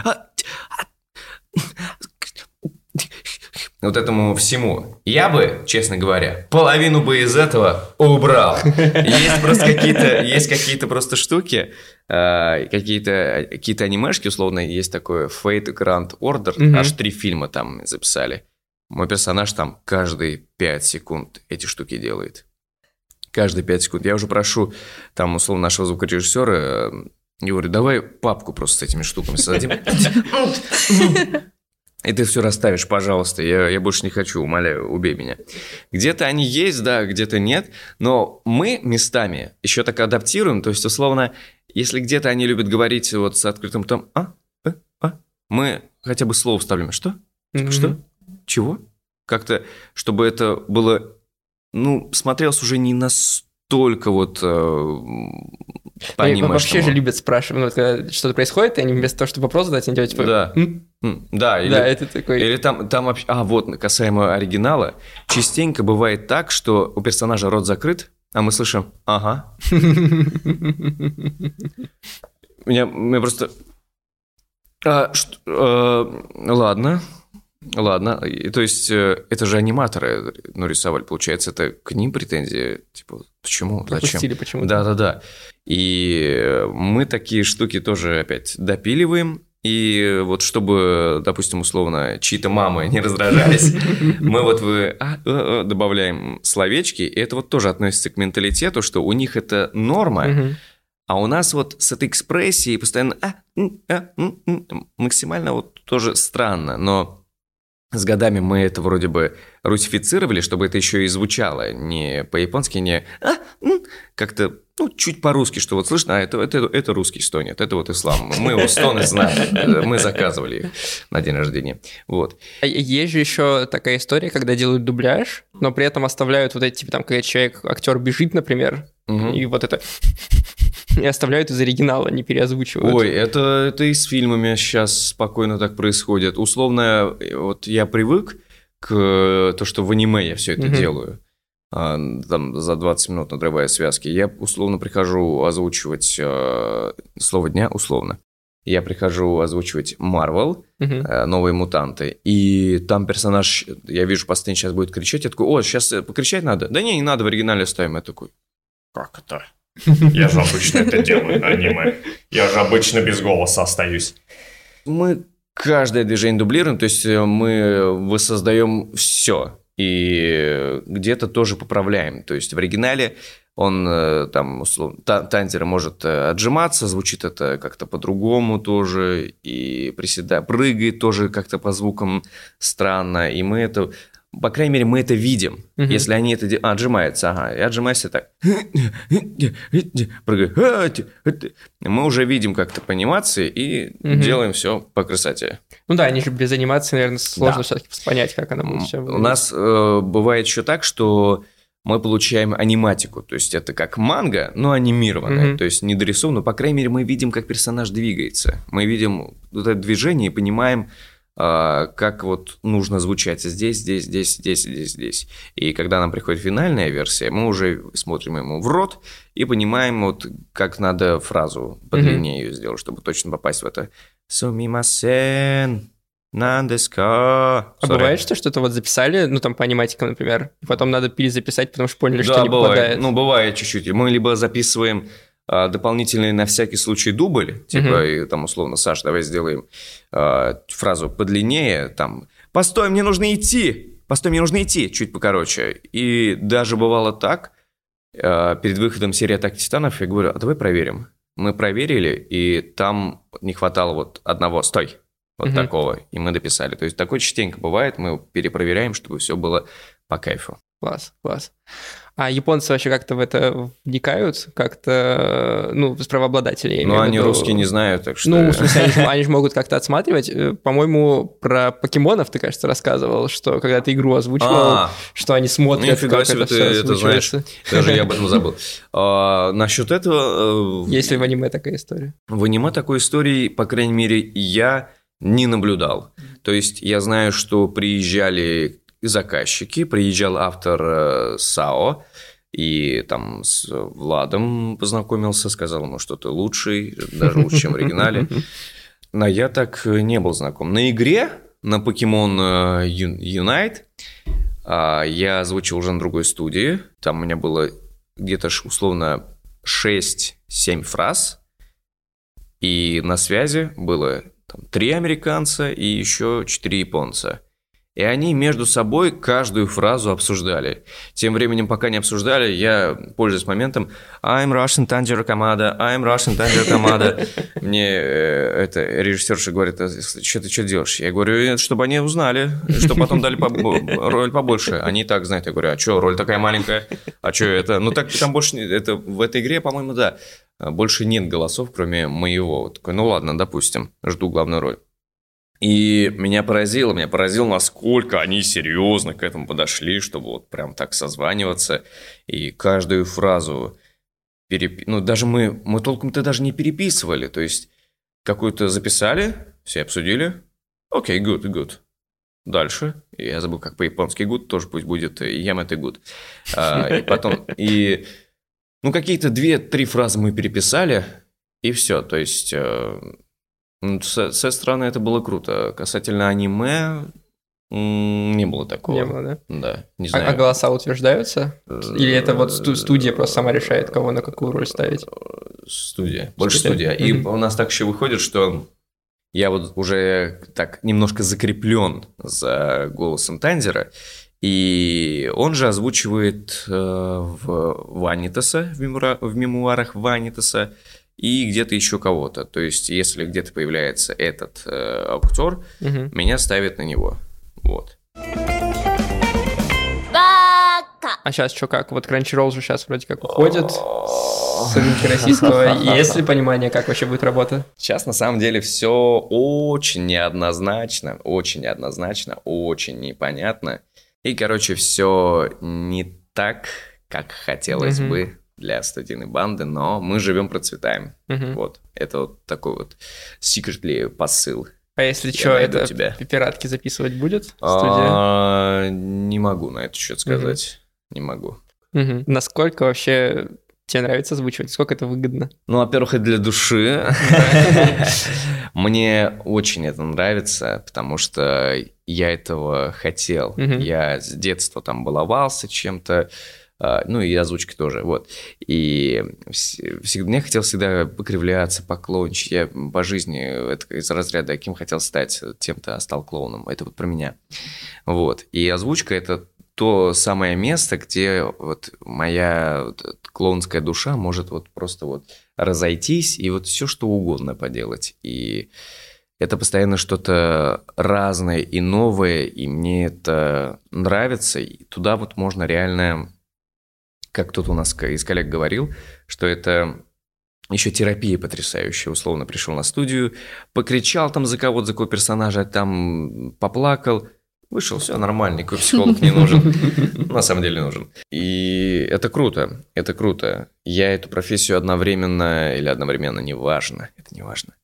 Вот этому всему. Я бы, честно говоря, половину бы из этого убрал. Есть просто какие-то, есть какие-то просто штуки, э, какие-то какие анимешки, условно, есть такое Fate Grand Order,
Мгм.
аж три фильма там записали. Мой персонаж там каждые 5 секунд эти штуки делает. Каждые 5 секунд. Я уже прошу, там, условно, нашего звукорежиссера, э, я говорю, давай папку просто с этими штуками создадим. И ты все расставишь, пожалуйста. Я, я больше не хочу, умоляю, убей меня. Где-то они есть, да, где-то нет. Но мы местами еще так адаптируем. То есть, условно, если где-то они любят говорить вот с открытым том, а, а, а, мы хотя бы слово вставляем. Что?
Мгм.
Что? Чего? Как-то, чтобы это было, ну, смотрелось уже не настолько вот э, по
И Вообще же любят спрашивать, ну, вот когда что-то происходит, и они вместо того, чтобы вопрос задать, они делают типа...
Да.
«М?»
Да, или,
Да, это такой...
или там, там вообще... А, вот, касаемо оригинала. Частенько бывает так, что у персонажа рот закрыт, а мы слышим «ага». Меня, меня просто... А, что- э, ладно, ладно. И, то есть, э, это же аниматоры, ну, рисовали. Получается, это к ним претензии? Типа, почему? Зачем?
Пропустили почему-то.
Да-да-да. И э, мы такие штуки тоже опять допиливаем. И вот чтобы, допустим, условно, чьи-то мамы не раздражались, мы вот вы а, э, э, добавляем словечки, и это вот тоже относится к менталитету, что у них это норма, а у нас вот с этой экспрессией постоянно а, а, максимально вот тоже странно, но с годами мы это вроде бы русифицировали, чтобы это еще и звучало не по-японски, не как-то ну, чуть по-русски, что вот слышно, а это, это, это русский стонет, это вот ислам. Мы его стоны знаем, мы заказывали их на день рождения. Вот.
А Есть же еще такая история, когда делают дубляж, но при этом оставляют вот эти, типа, там, когда человек, актер бежит, например, и вот это... И оставляют из оригинала, не переозвучивают.
Ой, это, это и с фильмами сейчас спокойно так происходит. Условно, э, вот я привык к то, что в аниме я все это делаю. А, там за 20 минут надрывая связки. Я условно прихожу озвучивать э, слово дня, условно. Я прихожу озвучивать Марвел,
Мгм.
э, новые мутанты, и там персонаж, я вижу, постоянно сейчас будет кричать, я такой, о, сейчас покричать надо? Да не, не надо, в оригинале ставим. Я такой,
Как это? Я же обычно это делаю аниме. Я же обычно без голоса остаюсь.
Мы каждое движение дублируем, то есть э, мы воссоздаем все. И где-то тоже поправляем. То есть в оригинале он э, там, условно, та- Танзер может э, отжиматься, звучит это как-то по-другому тоже, и приседа прыгает тоже как-то по звукам странно, и мы это, по крайней мере, мы это видим.
Мгм.
Если они это делают, а, отжимается, ага, и отжимайся так, прыгай, мы уже видим как-то по анимации и
Мгм.
делаем все по красоте.
Ну да, они же без анимации, наверное, сложно
Да.
все-таки понять, как она будет
У нас э, бывает еще так, что мы получаем аниматику, то есть это как манга, но анимированная,
Мгм.
то есть не дорисовано, но, по крайней мере, мы видим, как персонаж двигается, мы видим вот это движение и понимаем, как вот нужно звучать здесь, здесь, здесь, здесь, здесь, здесь. И когда нам приходит финальная версия, мы уже смотрим ему в рот и понимаем, вот как надо фразу подлиннее ее сделать, чтобы точно попасть в это. Сумимасен, нандеска.
А бывает, что что-то вот записали, ну там по аниматикам, например, и потом надо перезаписать, потому что поняли, что
Да,
не
бывает.
попадает.
Ну, бывает чуть-чуть. Мы либо записываем а, дополнительный на всякий случай дубль, типа,
Мгм.
и там, условно, Саш, давай сделаем а, фразу подлиннее, там, «Постой, мне нужно идти! Постой, мне нужно идти!» Чуть покороче. И даже бывало так, а, перед выходом серии «Атаки Титанов» я говорю, а давай проверим. Мы проверили, и там не хватало вот одного «стой!» Вот
Мгм.
такого. И мы дописали. То есть такое частенько бывает, мы перепроверяем, чтобы все было по кайфу.
Класс, класс. А японцы вообще как-то в это вникают? Как-то, ну, с правообладателей?
Ну, они виду... русские не знают, так что...
Ну, в смысле, они, они же могут как-то отсматривать. Э, по-моему, про покемонов ты, кажется, рассказывал, что когда ты игру озвучивал, а, что они смотрят,
ну, как себе это ты это знаешь. Даже я об этом забыл. А, насчет этого...
Э, Есть ли в аниме такая история?
В аниме такой истории, по крайней мере, я не наблюдал. То есть я знаю, что приезжали заказчики, приезжал автор э, САО, и там с Владом познакомился, сказал ему, что ты лучший, даже лучше, чем в оригинале. Но я так не был знаком. На игре, на Pokemon э, Unite, а, я озвучил уже на другой студии. Там у меня было где-то условно 6-7 фраз. И на связи было там, 3 американца и еще 4 японца. И они между собой каждую фразу обсуждали. Тем временем, пока не обсуждали, я, пользуясь моментом, I'm Russian Tanjiro Kamada, I'm Russian Tanjiro Kamada. Мне э, это режиссерша говорит, «А что ты что делаешь? Я говорю, чтобы они узнали, что потом дали роль побольше. Они так знают. Я говорю, а что, роль такая маленькая? А что это? Ну, так там больше, это в этой игре, по-моему, да, больше нет голосов, кроме моего. Вот такой, ну ладно, допустим, жду главную роль. И меня поразило, меня поразило, насколько они серьезно к этому подошли, чтобы вот прям так созваниваться и каждую фразу переп... Ну, даже мы, мы толком-то даже не переписывали, то есть какую-то записали, все обсудили, окей, good, good. Дальше, я забыл, как по-японски good, тоже пусть будет ямете good. А, и потом, и, ну, какие-то две-три фразы мы переписали, и все, то есть э, с, с этой стороны это было круто. Касательно аниме, не было такого.
Не было, да?
Да, не
а,
знаю.
А, а голоса утверждаются? Или это вот студия просто сама решает, кого на какую роль ставить?
Студия, больше студия. студия. И у нас так еще выходит, что я вот уже так немножко закреплен за голосом Танзера, и он же озвучивает э, в Ванитаса, в, мемура... в мемуарах Ванитаса, и где-то еще кого-то. То есть, если где-то появляется этот э, актер, угу. меня ставят на него. Вот.
А сейчас что как? Вот Crunchyroll же сейчас вроде как уходит с рынка российского. Есть ли понимание, как вообще будет работа?
Сейчас на самом деле все очень неоднозначно, очень неоднозначно, очень непонятно. И, короче, все не так, как хотелось бы для студийной банды, но мы живем, процветаем. Угу. Вот. Это вот такой вот secretly посыл.
А если что, это тебя. пиратки записывать будет
А, не могу на этот счет сказать. Угу. Не могу.
Угу. Насколько вообще тебе нравится озвучивать? Сколько это выгодно?
Ну, во-первых, и для души. Мне очень это нравится, потому что я этого хотел. Я с детства там баловался чем-то, ну и озвучки тоже, вот. И всегда, мне хотел всегда покривляться, поклончить. Я по жизни это из разряда, кем хотел стать, тем-то стал клоуном. Это вот про меня. Вот. И озвучка – это то самое место, где вот моя вот клоунская душа может вот просто вот разойтись и вот все что угодно поделать. И это постоянно что-то разное и новое, и мне это нравится. И туда вот можно реально как тут у нас из коллег говорил, что это еще терапия потрясающая. Условно пришел на студию, покричал там за кого-то, за какого персонажа, там поплакал, вышел, все нормально, никакой психолог не нужен. На самом деле нужен. И это круто, это круто. Я эту профессию одновременно или одновременно, неважно, это не важно.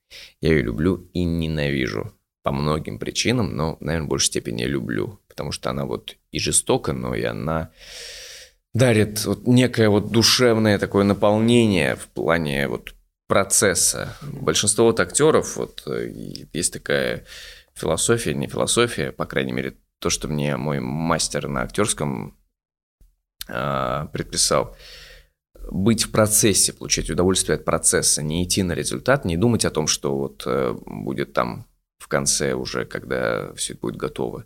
Я ее люблю и ненавижу по многим причинам, но, наверное, в большей степени люблю, потому что она вот и жестока, но и она дарит вот некое вот душевное такое наполнение в плане вот процесса. Большинство вот актеров, вот э, есть такая философия, не философия, по крайней мере, то, что мне мой мастер на актерском э, предписал, быть в процессе, получать удовольствие от процесса, не идти на результат, не думать о том, что вот э, будет там в конце уже, когда все будет готово.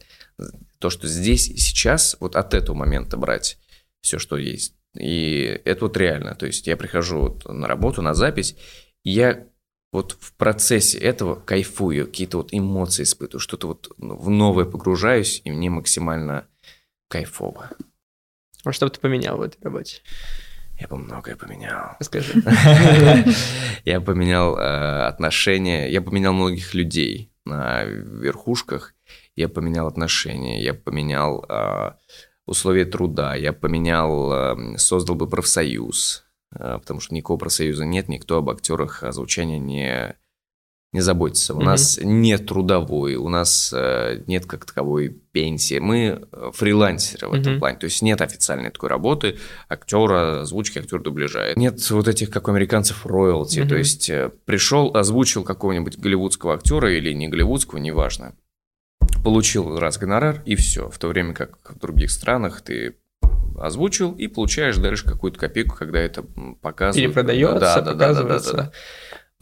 То, что здесь и сейчас, вот от этого момента брать все, что есть. И это вот реально. То есть я прихожу вот на работу, на запись, и я вот в процессе этого кайфую, какие-то вот эмоции испытываю, что-то вот в новое погружаюсь, и мне максимально кайфово.
А что бы ты поменял в этой работе?
Я бы многое поменял.
Расскажи.
Я поменял э, отношения, я поменял многих людей на верхушках, я поменял отношения, я поменял э, условия труда, я поменял, э, создал бы профсоюз, э, потому что никакого профсоюза нет, никто об актерах озвучания не не заботиться. У
Мгм.
нас нет трудовой, у нас э, нет как таковой пенсии. Мы э, фрилансеры в этом плане. То есть нет официальной такой работы актера, озвучки, актер дубляжа. Нет вот этих, как у американцев, роялти.
Мгм.
То есть пришел, озвучил какого-нибудь голливудского актера или не голливудского, неважно. Получил раз гонорар и все. В то время как в других странах ты озвучил и получаешь дальше какую-то копейку, когда это показывают.
Перепродается,
Да, да, да, да, да,
показывается.
да.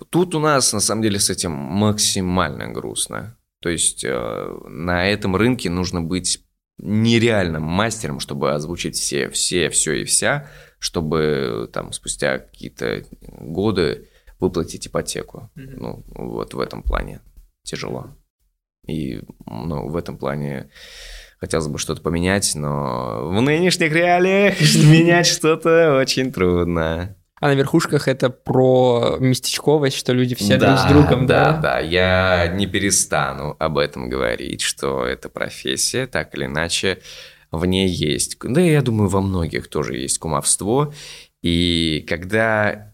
Тут у нас на самом деле с этим максимально грустно. То есть э, на этом рынке нужно быть нереальным мастером, чтобы озвучить все, все, все и вся, чтобы там спустя какие-то годы выплатить ипотеку.
Мгм.
Ну, вот в этом плане тяжело. И ну, в этом плане хотелось бы что-то поменять, но в нынешних реалиях менять что-то очень трудно.
А на верхушках это про местечковость, что люди все друг с
Да,
другом,
да,
да?
да, я не перестану об этом говорить, что это профессия, так или иначе, в ней есть, да, я думаю, во многих тоже есть кумовство, и когда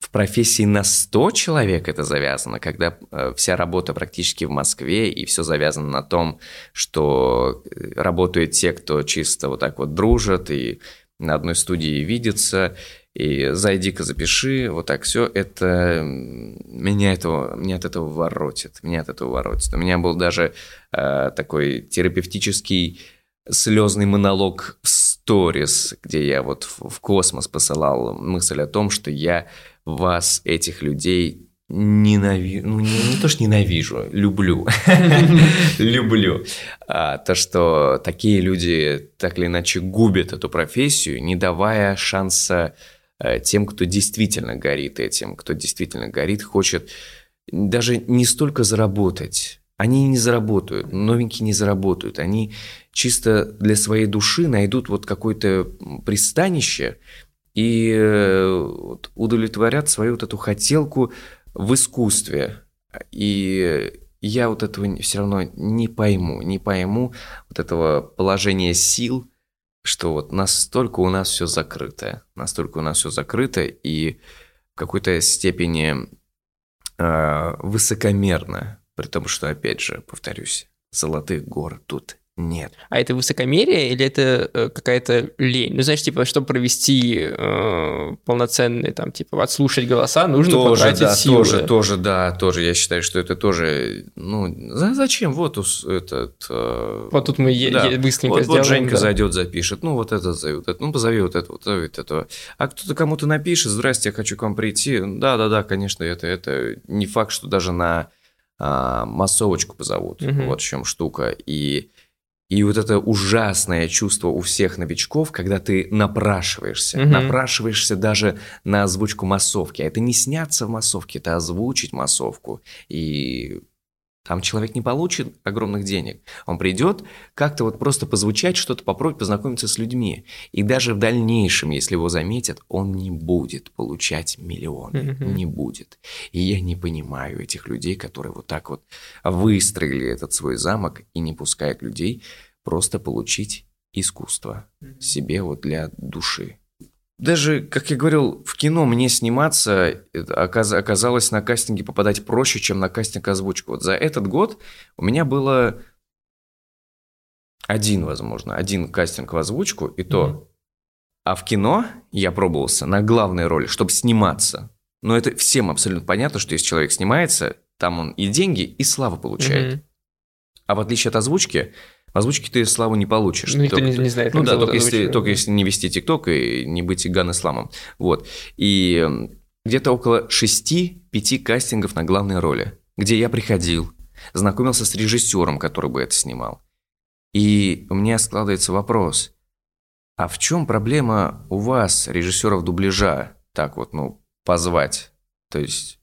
в профессии на 100 человек это завязано, когда э, вся работа практически в Москве, и все завязано на том, что э, работают те, кто чисто вот так вот дружат, и на одной студии видятся, и зайди-ка запиши, вот так все, это меня, этого, меня от этого воротит, меня от этого воротит. У меня был даже э, такой терапевтический слезный монолог в сторис, где я вот в космос посылал мысль о том, что я вас, этих людей, ненавижу, ну не, не то, что ненавижу, люблю, люблю. А, то, что такие люди так или иначе губят эту профессию, не давая шанса э, тем, кто действительно горит этим, кто действительно горит, хочет даже не столько заработать. Они не заработают, новенькие не заработают. Они чисто для своей души найдут вот какое-то пристанище и э, удовлетворят свою вот эту хотелку в искусстве. И я вот этого все равно не пойму, не пойму вот этого положения сил, что вот настолько у нас все закрыто, настолько у нас все закрыто и в какой-то степени э, высокомерно, при том, что, опять же, повторюсь, золотых гор тут нет.
А это высокомерие или это э, какая-то лень? Ну, знаешь, типа, чтобы провести э, полноценный, там, типа, отслушать голоса, нужно
тоже,
потратить
да,
силы.
тоже, тоже, да, тоже. Я считаю, что это тоже, ну, за- зачем? Вот этот... э,
Вот тут мы е-
да.
е- быстренько
вот,
сделаем.
вот Женька
да.
зайдет, запишет. Ну, вот это зовет. это, ну, позови вот это, вот зовет этого. А кто-то кому-то напишет, здрасте, я хочу к вам прийти. Да-да-да, конечно, это, это не факт, что даже на а, массовочку позовут.
Мгм.
Вот в чем штука. И, и вот это ужасное чувство у всех новичков, когда ты напрашиваешься.
Мгм.
Напрашиваешься даже на озвучку массовки. А это не сняться в массовке, это озвучить массовку. И там человек не получит огромных денег. Он придет как-то вот просто позвучать, что-то попробовать, познакомиться с людьми. И даже в дальнейшем, если его заметят, он не будет получать миллионы. Не будет. И я не понимаю этих людей, которые вот так вот выстроили этот свой замок и не пускают людей просто получить искусство себе вот для души. Даже, как я говорил, в кино мне сниматься оказ- оказалось на кастинге попадать проще, чем на кастинг озвучку. Вот за этот год у меня было один, возможно, один кастинг в озвучку, и то.
Мгм.
А в кино я пробовался на главной роли, чтобы сниматься. Но это всем абсолютно понятно, что если человек снимается, там он и деньги, и славу получает.
Мгм.
А в отличие от озвучки, в озвучке ты славу не получишь.
Ну, никто
Только-
не, не знает,
ну да, только если, только если не вести ТикТок и не быть Ган Исламом. Вот. И где-то около 6-5 кастингов на главные роли, где я приходил, знакомился с режиссером, который бы это снимал. И у меня складывается вопрос, а в чем проблема у вас, режиссеров дубляжа, так вот, ну, позвать? То есть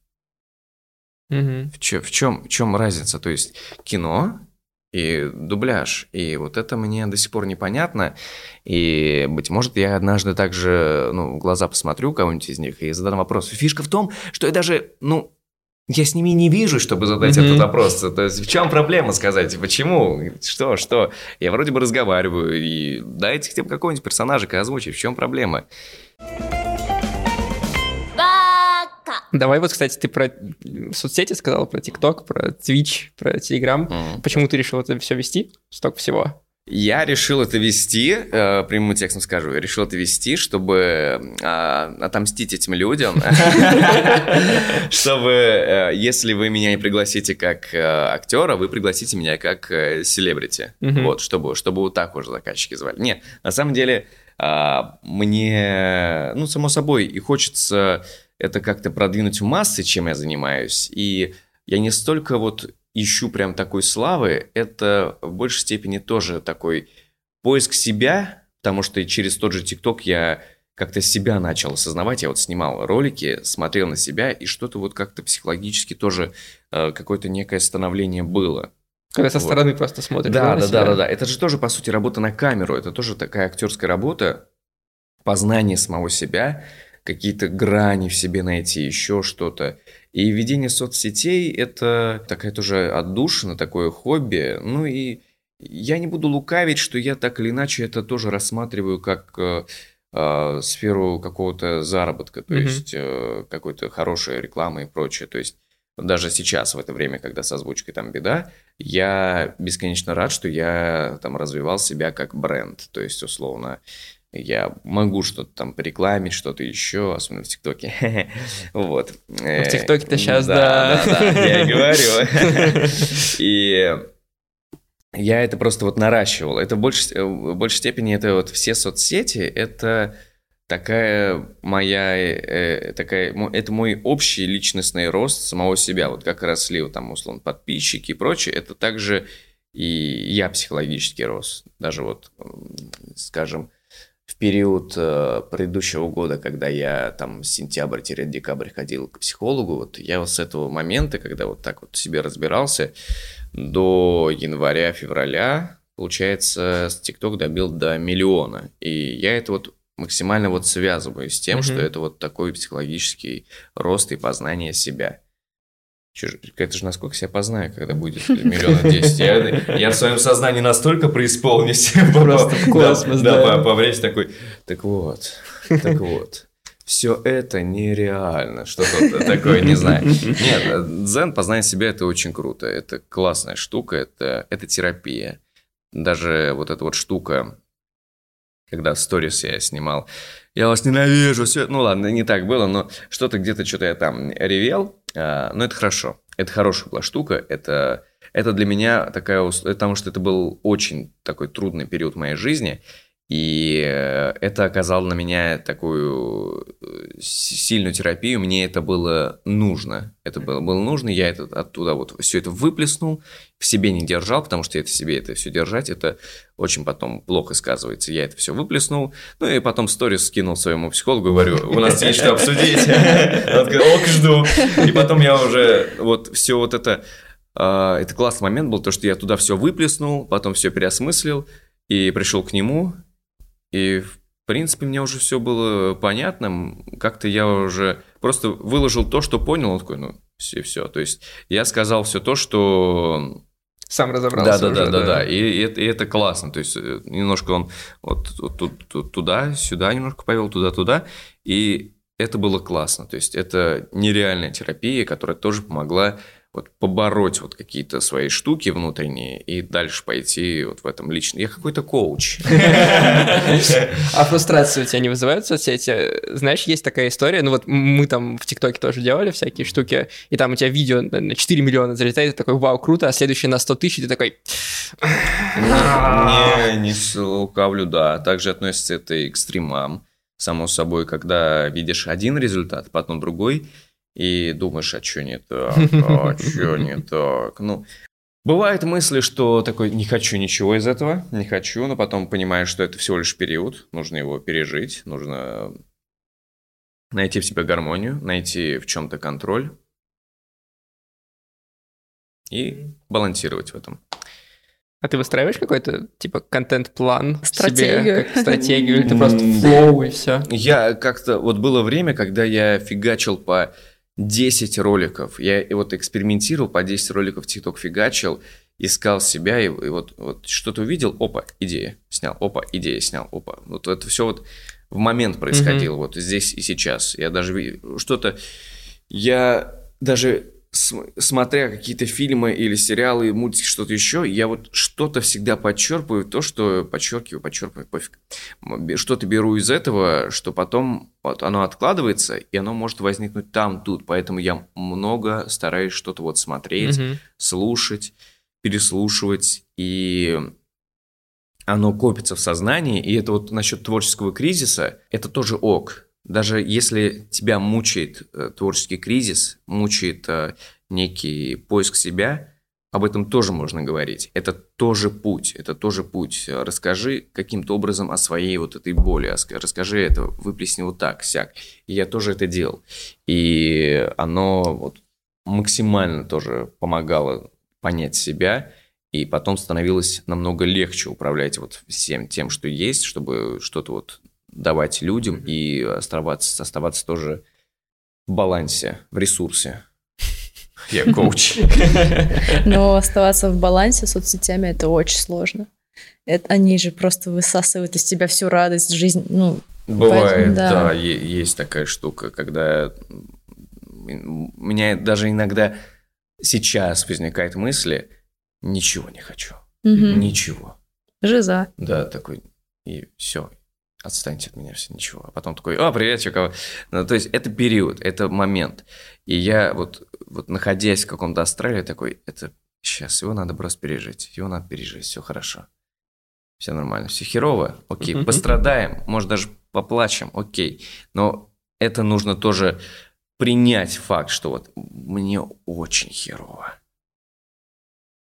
Мгм.
в чем, в чем, в чем разница? То есть кино, и дубляж. И вот это мне до сих пор непонятно. И, быть может, я однажды также ну, в глаза посмотрю кого-нибудь из них и задам вопрос. Фишка в том, что я даже, ну, я с ними не вижу, чтобы задать mm-hmm. этот вопрос. То есть в чем проблема сказать? Почему? Что? Что? Я вроде бы разговариваю, и дайте хотя бы какого-нибудь персонажа озвучить. В чем проблема?
Давай вот, кстати, ты про соцсети сказал, про ТикТок, про Twitch, про Телеграм. Mm. Почему ты решил это все вести? Столько всего.
Я решил это вести, э, прямым текстом скажу, я решил это вести, чтобы э, отомстить этим людям, чтобы, э, если вы меня не пригласите как э, актера, вы пригласите меня как э, селебрити, вот, чтобы, чтобы вот так уже заказчики звали. Нет, на самом деле, э, мне, ну, само собой, и хочется это как-то продвинуть в массы, чем я занимаюсь, и я не столько вот ищу прям такой славы, это в большей степени тоже такой поиск себя, потому что через тот же ТикТок я как-то себя начал осознавать. Я вот снимал ролики, смотрел на себя, и что-то вот как-то психологически тоже э, какое-то некое становление было.
Когда со вот. стороны просто смотришь.
Да, да, да, да, да. Это же тоже, по сути, работа на камеру. Это тоже такая актерская работа, познание самого себя, какие-то грани в себе найти, еще что-то. И ведение соцсетей – это такая тоже отдушина, такое хобби. Ну и я не буду лукавить, что я так или иначе это тоже рассматриваю как э, э, сферу какого-то заработка, то mm-hmm. есть э, какой-то хорошей рекламы и прочее. То есть даже сейчас, в это время, когда с озвучкой там беда, я бесконечно рад, что я там развивал себя как бренд. То есть, условно, я могу что-то там порекламить, что-то еще, особенно в ТикТоке. Вот.
Ну, в ТикТоке-то сейчас, да.
Да, да, я и говорю. И я это просто вот наращивал. Это в большей, в большей степени это вот все соцсети, это такая моя, э, такая, это мой общий личностный рост самого себя. Вот как росли вот там, условно, подписчики и прочее, это также и я психологически рос. Даже вот, скажем, в период э, предыдущего года, когда я там сентябрь-декабрь ходил к психологу, вот я вот с этого момента, когда вот так вот себе разбирался, до января-февраля, получается, с ТикТок добил до миллиона. И я это вот максимально вот связываю с тем, mm-hmm. что это вот такой психологический рост и познание себя. Это же насколько себя познаю, когда будет миллиона десять. Я, я в своем сознании настолько преисполнюсь.
Просто в космос,
да. Да, по времени такой, так вот, так вот. Все это нереально. Что-то такое, не знаю. Нет, дзен, познание себя, это очень круто. Это классная штука, это, это терапия. Даже вот эта вот штука, когда сторис я снимал, я вас ненавижу, все, ну ладно, не так было, но что-то где-то, что-то я там ревел, но это хорошо. Это хорошая была штука. Это, это для меня такая... Потому что это был очень такой трудный период в моей жизни. И э, это оказало на меня такую э, сильную терапию. Мне это было нужно. Это было, было нужно. Я это оттуда вот все это выплеснул, в себе не держал, потому что это себе это все держать, это очень потом плохо сказывается. Я это все выплеснул. Ну и потом сторис скинул своему психологу, говорю, у нас есть что обсудить. Он говорит, ок, жду. И потом я уже вот все вот это... А, это классный момент был, то, что я туда все выплеснул, потом все переосмыслил, и пришел к нему, и, в принципе, мне уже все было понятно. Как-то я уже просто выложил то, что понял. Он такой, ну, все, все. То есть я сказал все то, что
сам разобрался.
Да, да, да, да, да. И, и, это, и это классно. То есть э, немножко он вот, вот, вот туда, сюда немножко повел, туда, туда. И это было классно. То есть это нереальная терапия, которая тоже помогла вот побороть вот какие-то свои штуки внутренние и дальше пойти вот в этом лично. Я какой-то коуч.
А фрустрацию у тебя не вызывают соцсети? Знаешь, есть такая история, ну вот мы там в ТикТоке тоже делали всякие штуки, и там у тебя видео на 4 миллиона залетает, ты такой, вау, круто, а следующее на 100 тысяч, ты такой...
Не, не лукавлю, да. Также относится это и к стримам. Само собой, когда видишь один результат, потом другой, и думаешь, а что не так, а что не так. Ну, бывают мысли, что такой, не хочу ничего из этого, не хочу, но потом понимаешь, что это всего лишь период, нужно его пережить, нужно найти в себе гармонию, найти в чем-то контроль и балансировать в этом.
А ты выстраиваешь какой-то, типа, контент-план
Стратегию.
себе, как стратегию, или ты просто флоу и все?
Я как-то... Вот было время, когда я фигачил по 10 роликов. Я и вот экспериментировал, по 10 роликов ТикТок фигачил, искал себя, и, и вот, вот что-то увидел, опа, идея, снял, опа, идея, снял, опа. Вот это все вот в момент происходило, вот здесь и сейчас. Я даже что-то... Я даже смотря какие-то фильмы или сериалы, мультики, что-то еще, я вот что-то всегда подчерпываю, то, что подчеркиваю, подчерпываю, пофиг. Что-то беру из этого, что потом вот оно откладывается, и оно может возникнуть там, тут. Поэтому я много стараюсь что-то вот смотреть,
Мгм.
слушать, переслушивать, и оно копится в сознании, и это вот насчет творческого кризиса, это тоже ок. Даже если тебя мучает э, творческий кризис, мучает э, некий поиск себя, об этом тоже можно говорить. Это тоже путь, это тоже путь. Расскажи каким-то образом о своей вот этой боли, расскажи это, выплесни вот так, сяк. И я тоже это делал. И оно вот максимально тоже помогало понять себя, и потом становилось намного легче управлять вот всем тем, что есть, чтобы что-то вот давать людям и оставаться, оставаться тоже в балансе, в ресурсе. Я коуч.
Но оставаться в балансе с соцсетями это очень сложно. Это, они же просто высасывают из тебя всю радость, жизнь. Ну,
Бывает,
Поэтому, да.
да, е- есть такая штука, когда меня даже иногда сейчас возникает мысли, ничего не хочу,
мгм.
ничего.
жиза.
Да, такой, и все, отстаньте от меня, все, ничего. А потом такой, о, привет, чё, кого?» Ну, то есть это период, это момент. И я вот, вот находясь в каком-то астрале, такой, это сейчас, его надо просто пережить, его надо пережить, все хорошо. Все нормально, все херово, окей, пострадаем, может даже поплачем, окей. Но это нужно тоже принять факт, что вот мне очень херово.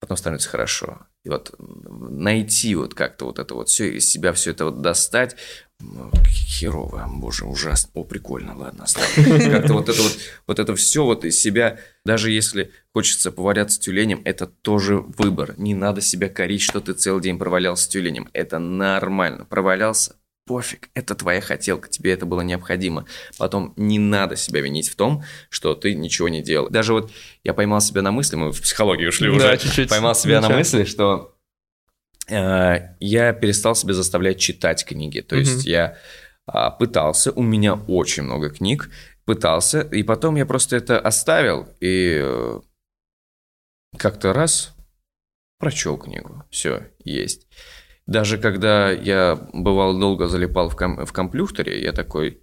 Потом становится хорошо. И вот найти вот как-то вот это вот все, из себя все это вот достать. Ну, Херово, боже, ужасно. О, прикольно, ладно. Как-то вот это вот, вот это все вот из себя, даже если хочется поваляться тюленем, это тоже выбор. Не надо себя корить, что ты целый день провалялся тюленем. Это нормально. Провалялся, пофиг, это твоя хотелка, тебе это было необходимо. Потом не надо себя винить в том, что ты ничего не делал. Даже вот я поймал себя на мысли, мы в психологию ушли уже.
Да, чуть-чуть.
Поймал себя на
Ничего.
мысли, что э, я перестал себя заставлять читать книги. То есть я а, пытался, у меня очень много книг, пытался, и потом я просто это оставил, и э, как-то раз прочел книгу. Все, есть. Даже когда я бывал долго залипал в, ком- в компьютере, я такой,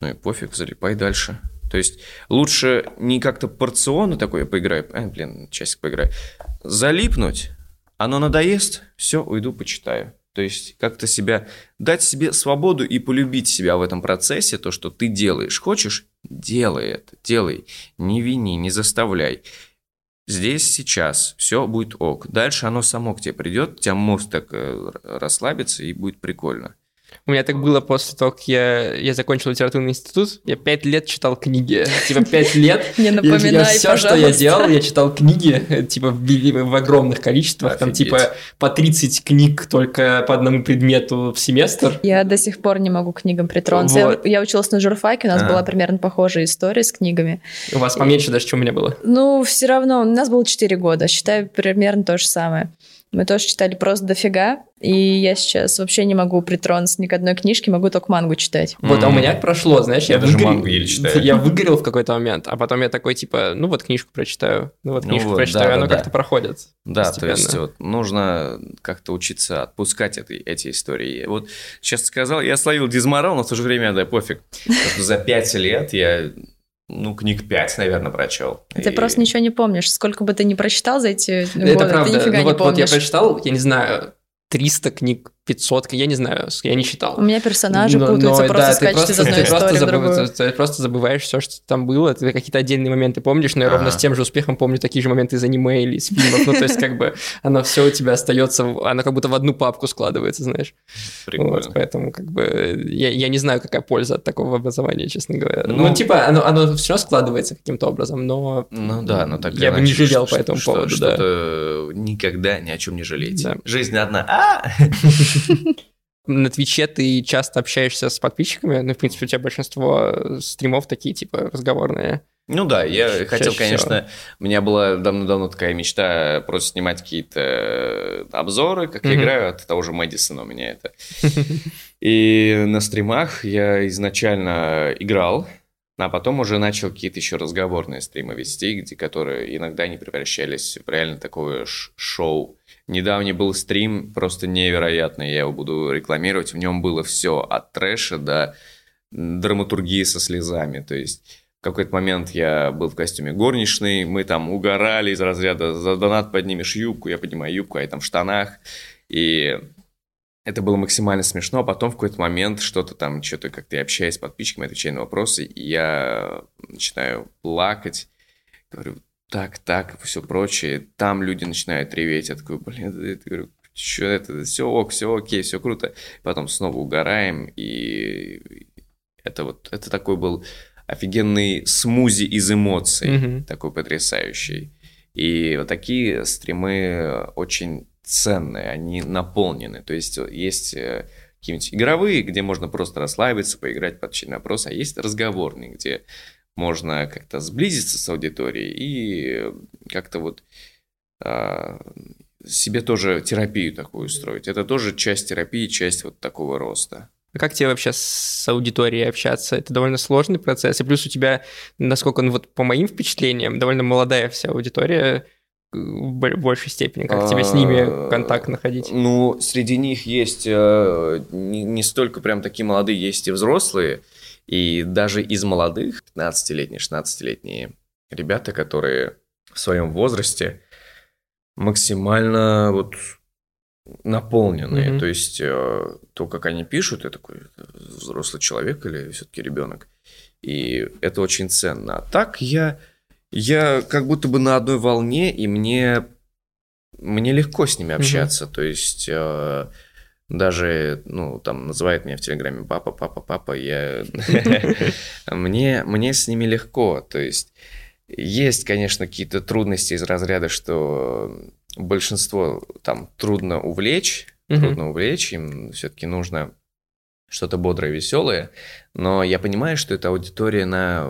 ну и пофиг, залипай дальше. То есть лучше не как-то порционно такой я поиграю, э, блин, часик поиграю, залипнуть, оно надоест, все, уйду, почитаю. То есть как-то себя, дать себе свободу и полюбить себя в этом процессе, то, что ты делаешь. Хочешь, делай это, делай. Не вини, не заставляй. Здесь, сейчас, все будет ок. Дальше оно само к тебе придет, у тебя мозг так э, расслабится и будет прикольно.
У меня так было после того, как я, я закончил литературный институт. Я пять лет читал книги. Типа пять лет.
Не напоминай,
все, что я делал, я читал книги, э, типа в, в огромных количествах, там типа по 30 книг только по одному предмету в семестр.
Я до сих пор не могу к книгам притронуться. Я-
Вот.
Я, училась на журфаке, у нас
А.
была примерно похожая история с книгами.
У вас поменьше даже, чем у меня было.
Ну, все равно, у нас было 4 года, считаю, примерно то же самое. Мы тоже читали просто дофига, и я сейчас вообще не могу притронуться ни к одной книжке, могу только мангу читать.
Вот, а у меня прошло, знаешь,
Я
я,
даже
выгорел-
мангу еле читаю.
Я выгорел в какой-то момент, а потом я такой, типа, ну вот книжку прочитаю, ну вот
Ну
книжку
вот,
прочитаю,
да,
оно
да, да.
как-то проходит.
Да,
Постепенно.
то есть вот, нужно как-то учиться отпускать эти, эти истории. Вот сейчас сказал, я словил дизморал, но в то же время, да, пофиг. За пять лет я, ну, книг пять, наверное, прочел.
Ты
И-
просто ничего не помнишь. Сколько бы ты ни прочитал за эти
Это
годы, ты
правда.
нифига
Ну
не
вот, вот я
помнишь.
прочитал, я не знаю, 300 книг 500, я не знаю, я не считал.
У меня персонажи но, путаются, но, просто да, скачут из одной истории в другую.
Ты, ты просто забываешь все, что там было, ты какие-то отдельные моменты помнишь, но я ровно с тем же успехом помню такие же моменты из аниме или из фильмов, ну то есть как бы оно все у тебя остается, оно как будто в одну папку складывается, знаешь. Прикольно. Вот, поэтому как бы я, я не знаю, какая польза от такого образования, честно говоря. Ну, ну типа оно, оно все складывается каким-то образом, но...
Ну да, но так
Я бы не жалел по этому поводу,
что, да. никогда ни о чем не жалейте. Да. Жизнь одна.
На Твиче ты часто общаешься с подписчиками, ну, в принципе, у тебя большинство стримов такие, типа, разговорные.
Ну да, я Чаще хотел, конечно, всего. у меня была давно-давно такая мечта просто снимать какие-то обзоры, как mm-hmm. я играю, от того же Мэдисона у меня это. И на стримах я изначально играл, а потом уже начал какие-то еще разговорные стримы вести, где которые иногда не превращались в реально такое шоу. Недавний был стрим, просто невероятный, я его буду рекламировать. В нем было все от трэша до драматургии со слезами. То есть в какой-то момент я был в костюме горничной, мы там угорали из разряда «За донат поднимешь юбку», я поднимаю юбку, а я там в штанах. И это было максимально смешно, а потом в какой-то момент что-то там, что-то как-то я общаюсь с подписчиками, отвечаю на вопросы, и я начинаю плакать, говорю, так, так, все прочее. Там люди начинают реветь, я такой, блин, я говорю, что это, все ок, все окей, все круто. Потом снова угораем, и это вот, это такой был офигенный смузи из эмоций, mm-hmm. такой потрясающий. И вот такие стримы очень ценные, они наполнены. То есть есть э, какие-нибудь игровые, где можно просто расслабиться, поиграть, подчинить вопрос, а есть разговорные, где можно как-то сблизиться с аудиторией и как-то вот а, себе тоже терапию такую устроить. Это тоже часть терапии, часть вот такого роста.
А как тебе вообще с аудиторией общаться? Это довольно сложный процесс. И плюс у тебя, насколько, ну вот по моим впечатлениям, довольно молодая вся аудитория в большей степени. Как тебе с ними а, контакт находить?
Ну, среди них есть э, не столько прям такие молодые, есть и взрослые. И даже из молодых, 15-летние, 16-летние ребята, которые в своем возрасте максимально вот наполненные. Mm-hmm. То есть э, то, как они пишут, я такой взрослый человек или все-таки ребенок. И это очень ценно. А так я, я как будто бы на одной волне, и мне, мне легко с ними общаться. Mm-hmm. То есть э, даже, ну, там, называет меня в Телеграме папа, папа, папа, я... мне, мне с ними легко, то есть есть, конечно, какие-то трудности из разряда, что большинство там трудно увлечь, трудно увлечь, им все-таки нужно что-то бодрое, веселое, но я понимаю, что эта аудитория на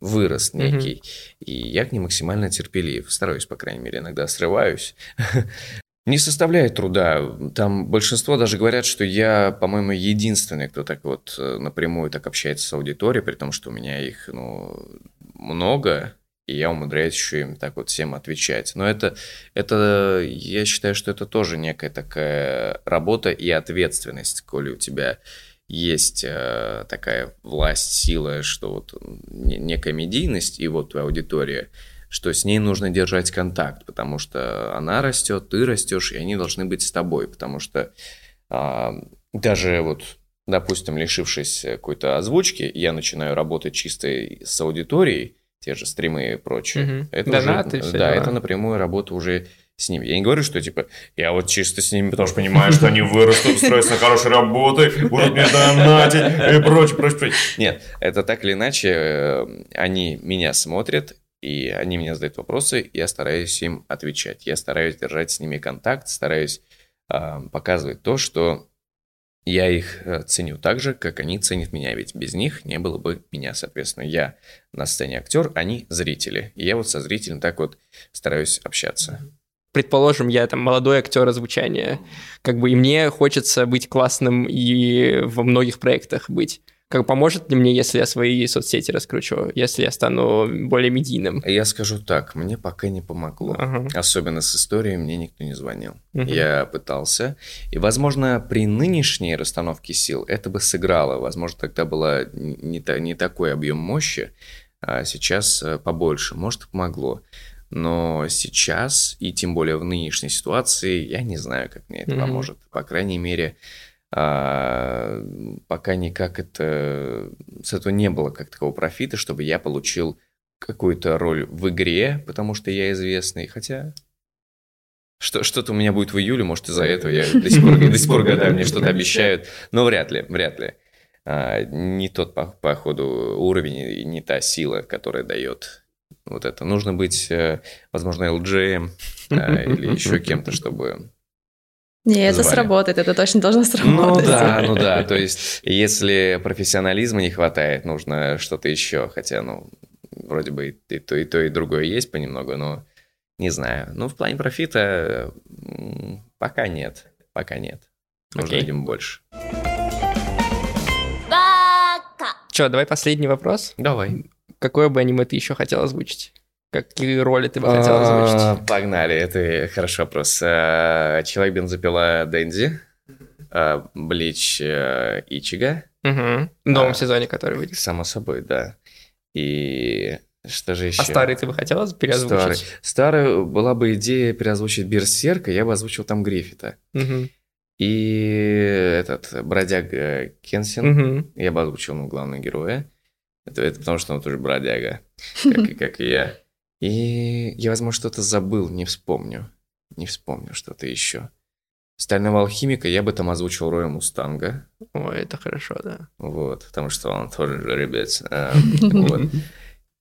вырост некий, и я к ней максимально терпелив, стараюсь, по крайней мере, иногда срываюсь, Не составляет труда. Там большинство даже говорят, что я, по-моему, единственный, кто так вот э, напрямую так общается с аудиторией, при том, что у меня их, ну, много, и я умудряюсь еще им так вот всем отвечать. Но это, это, я считаю, что это тоже некая такая работа и ответственность, коли у тебя есть э, такая власть, сила, что вот некая медийность, и вот твоя аудитория – что с ней нужно держать контакт, потому что она растет, ты растешь, и они должны быть с тобой, потому что а, даже вот, допустим, лишившись какой-то озвучки, я начинаю работать чисто с аудиторией, те же стримы и прочее.
Угу. Это Донаты,
уже, да, это напрямую работа уже с ними. Я не говорю, что типа, я вот чисто с ними, потому что понимаю, что они вырастут, устроятся на хорошей работы, будут мне донатить и прочее, прочее, прочее. Нет, это так или иначе, э, они меня смотрят, и они мне задают вопросы, я стараюсь им отвечать. Я стараюсь держать с ними контакт, стараюсь э, показывать то, что я их э, ценю так же, как они ценят меня, ведь без них не было бы меня, соответственно. Я на сцене актер, они зрители. И я вот со зрителем так вот стараюсь общаться.
Предположим, я там молодой актер озвучания, как бы и мне хочется быть классным и во многих проектах быть как поможет ли мне, если я свои соцсети раскручу, если я стану более медийным?
Я скажу так, мне пока не помогло. Ага. Особенно с историей мне никто не звонил. Угу. Я пытался. И, возможно, при нынешней расстановке сил это бы сыграло. Возможно, тогда была не, та, не такой объем мощи, а сейчас э, побольше. Может, помогло. Но сейчас, и тем более в нынешней ситуации, я не знаю, как мне это
Мгм.
поможет. По крайней мере, а, пока никак это... С этого не было как такого профита, чтобы я получил какую-то роль в игре, потому что я известный. Хотя... Что, что-то у меня будет в июле, может, из-за этого я до сих пор, до сих пор гадаю, мне что-то обещают. Но вряд ли, вряд ли. А, не тот, по, по ходу, уровень и не та сила, которая дает вот это. Нужно быть, э, возможно, LG а, или еще кем-то, чтобы...
Не, это
Звали.
сработает, это точно должно
Ну
сработать.
да, ну да. То есть, если профессионализма не хватает, нужно что-то еще. Хотя, ну, вроде бы и то, и то, и другое есть понемногу, но не знаю. Ну, в плане профита пока нет. Пока нет. Нужно, видимо, больше.
Че, давай последний вопрос.
Давай.
Какое бы аниме ты еще хотел озвучить? Какие роли ты бы хотел озвучить?
А, Погнали, это хороший вопрос. А, Человек бензопила Дэнди, а, Блич э, Ичига.
В новом сезоне, который выйдет.
само собой, да. И что же еще?
А старый ты бы хотел переозвучить?
Старый. Старая была бы идея переозвучить Берсерка, я бы озвучил там Гриффита. И этот бродяга Кенсин, я бы озвучил ну, главного героя. Это, это потому, что он тоже бродяга, как, как и я. И я, возможно, что-то забыл, не вспомню. Не вспомню что-то еще. Стального алхимика я бы там озвучил Роя Мустанга.
Ой, это хорошо, да.
Вот, потому что он тоже жеребец. а, вот.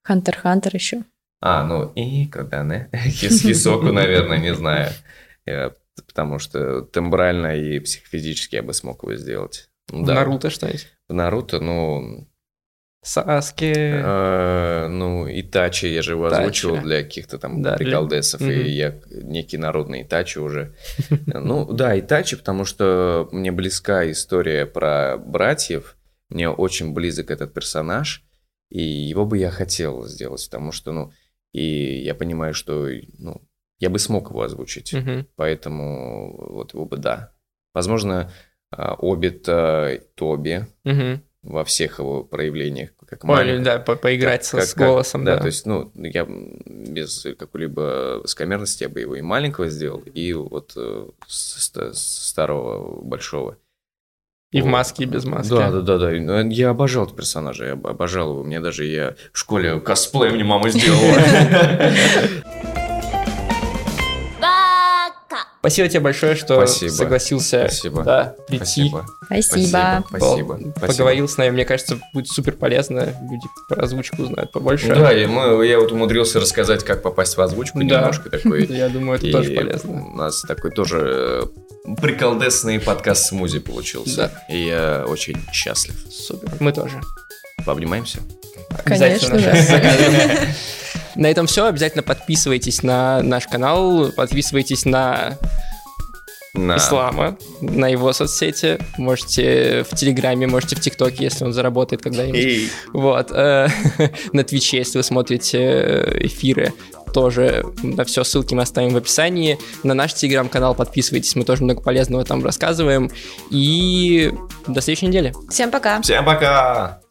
Хантер Хантер еще.
А, ну и когда не? Хис Хисоку, наверное, не знаю. Потому что тембрально и психофизически я бы смог его сделать. Да.
Наруто что-нибудь?
В Наруто, ну,
Саски.
э, ну, Итачи я же его
Итачи.
озвучивал для каких-то там
Да, для-
приколдесов,
Мгм.
и я некий народный Итачи уже. Ну, да, Итачи, потому что мне близка история про братьев, мне очень близок этот персонаж, и его бы я хотел сделать, потому что, ну, и я понимаю, что, ну, я бы смог его озвучить, поэтому вот его бы да. Возможно, а, Обита Тоби
Мгм.
Во всех его проявлениях, как маленький.
да, по- поиграть
Как-
с
как-
голосом, да.
то есть, ну, я без какой-либо скомерности я бы его и маленького сделал, и вот э, с- ста- старого большого.
И в
Вот.
маске, и без маски.
Да, да, да, да. Ну, Я обожал этого персонажа, я об- обожал его. Мне даже я в школе косплей мне мама сделала.
Спасибо тебе большое, что
Спасибо.
согласился
Спасибо.
да, прийти.
Спасибо.
Спасибо.
Спасибо.
Поговорил с нами, мне кажется, будет супер полезно. Люди про озвучку узнают побольше.
Да, и мы, я вот умудрился рассказать, как попасть в озвучку
Да.
немножко такой.
Я думаю, это тоже полезно.
У нас такой тоже э, приколдесный подкаст смузи получился.
Да.
И я очень счастлив.
Супер. Мы тоже.
Пообнимаемся?
Конечно,
Обязательно.
да.
Заказываем. На этом все. Обязательно подписывайтесь на наш канал, подписывайтесь на
На...
Ислама, на его соцсети. Можете в Телеграме, можете в ТикТоке, если он заработает когда-нибудь.
Эй.
Вот. э, На Твиче, если вы смотрите э, эфиры, тоже на все ссылки мы оставим в описании. На наш Телеграм-канал подписывайтесь, мы тоже много полезного там рассказываем. И до следующей недели.
Всем пока.
Всем пока!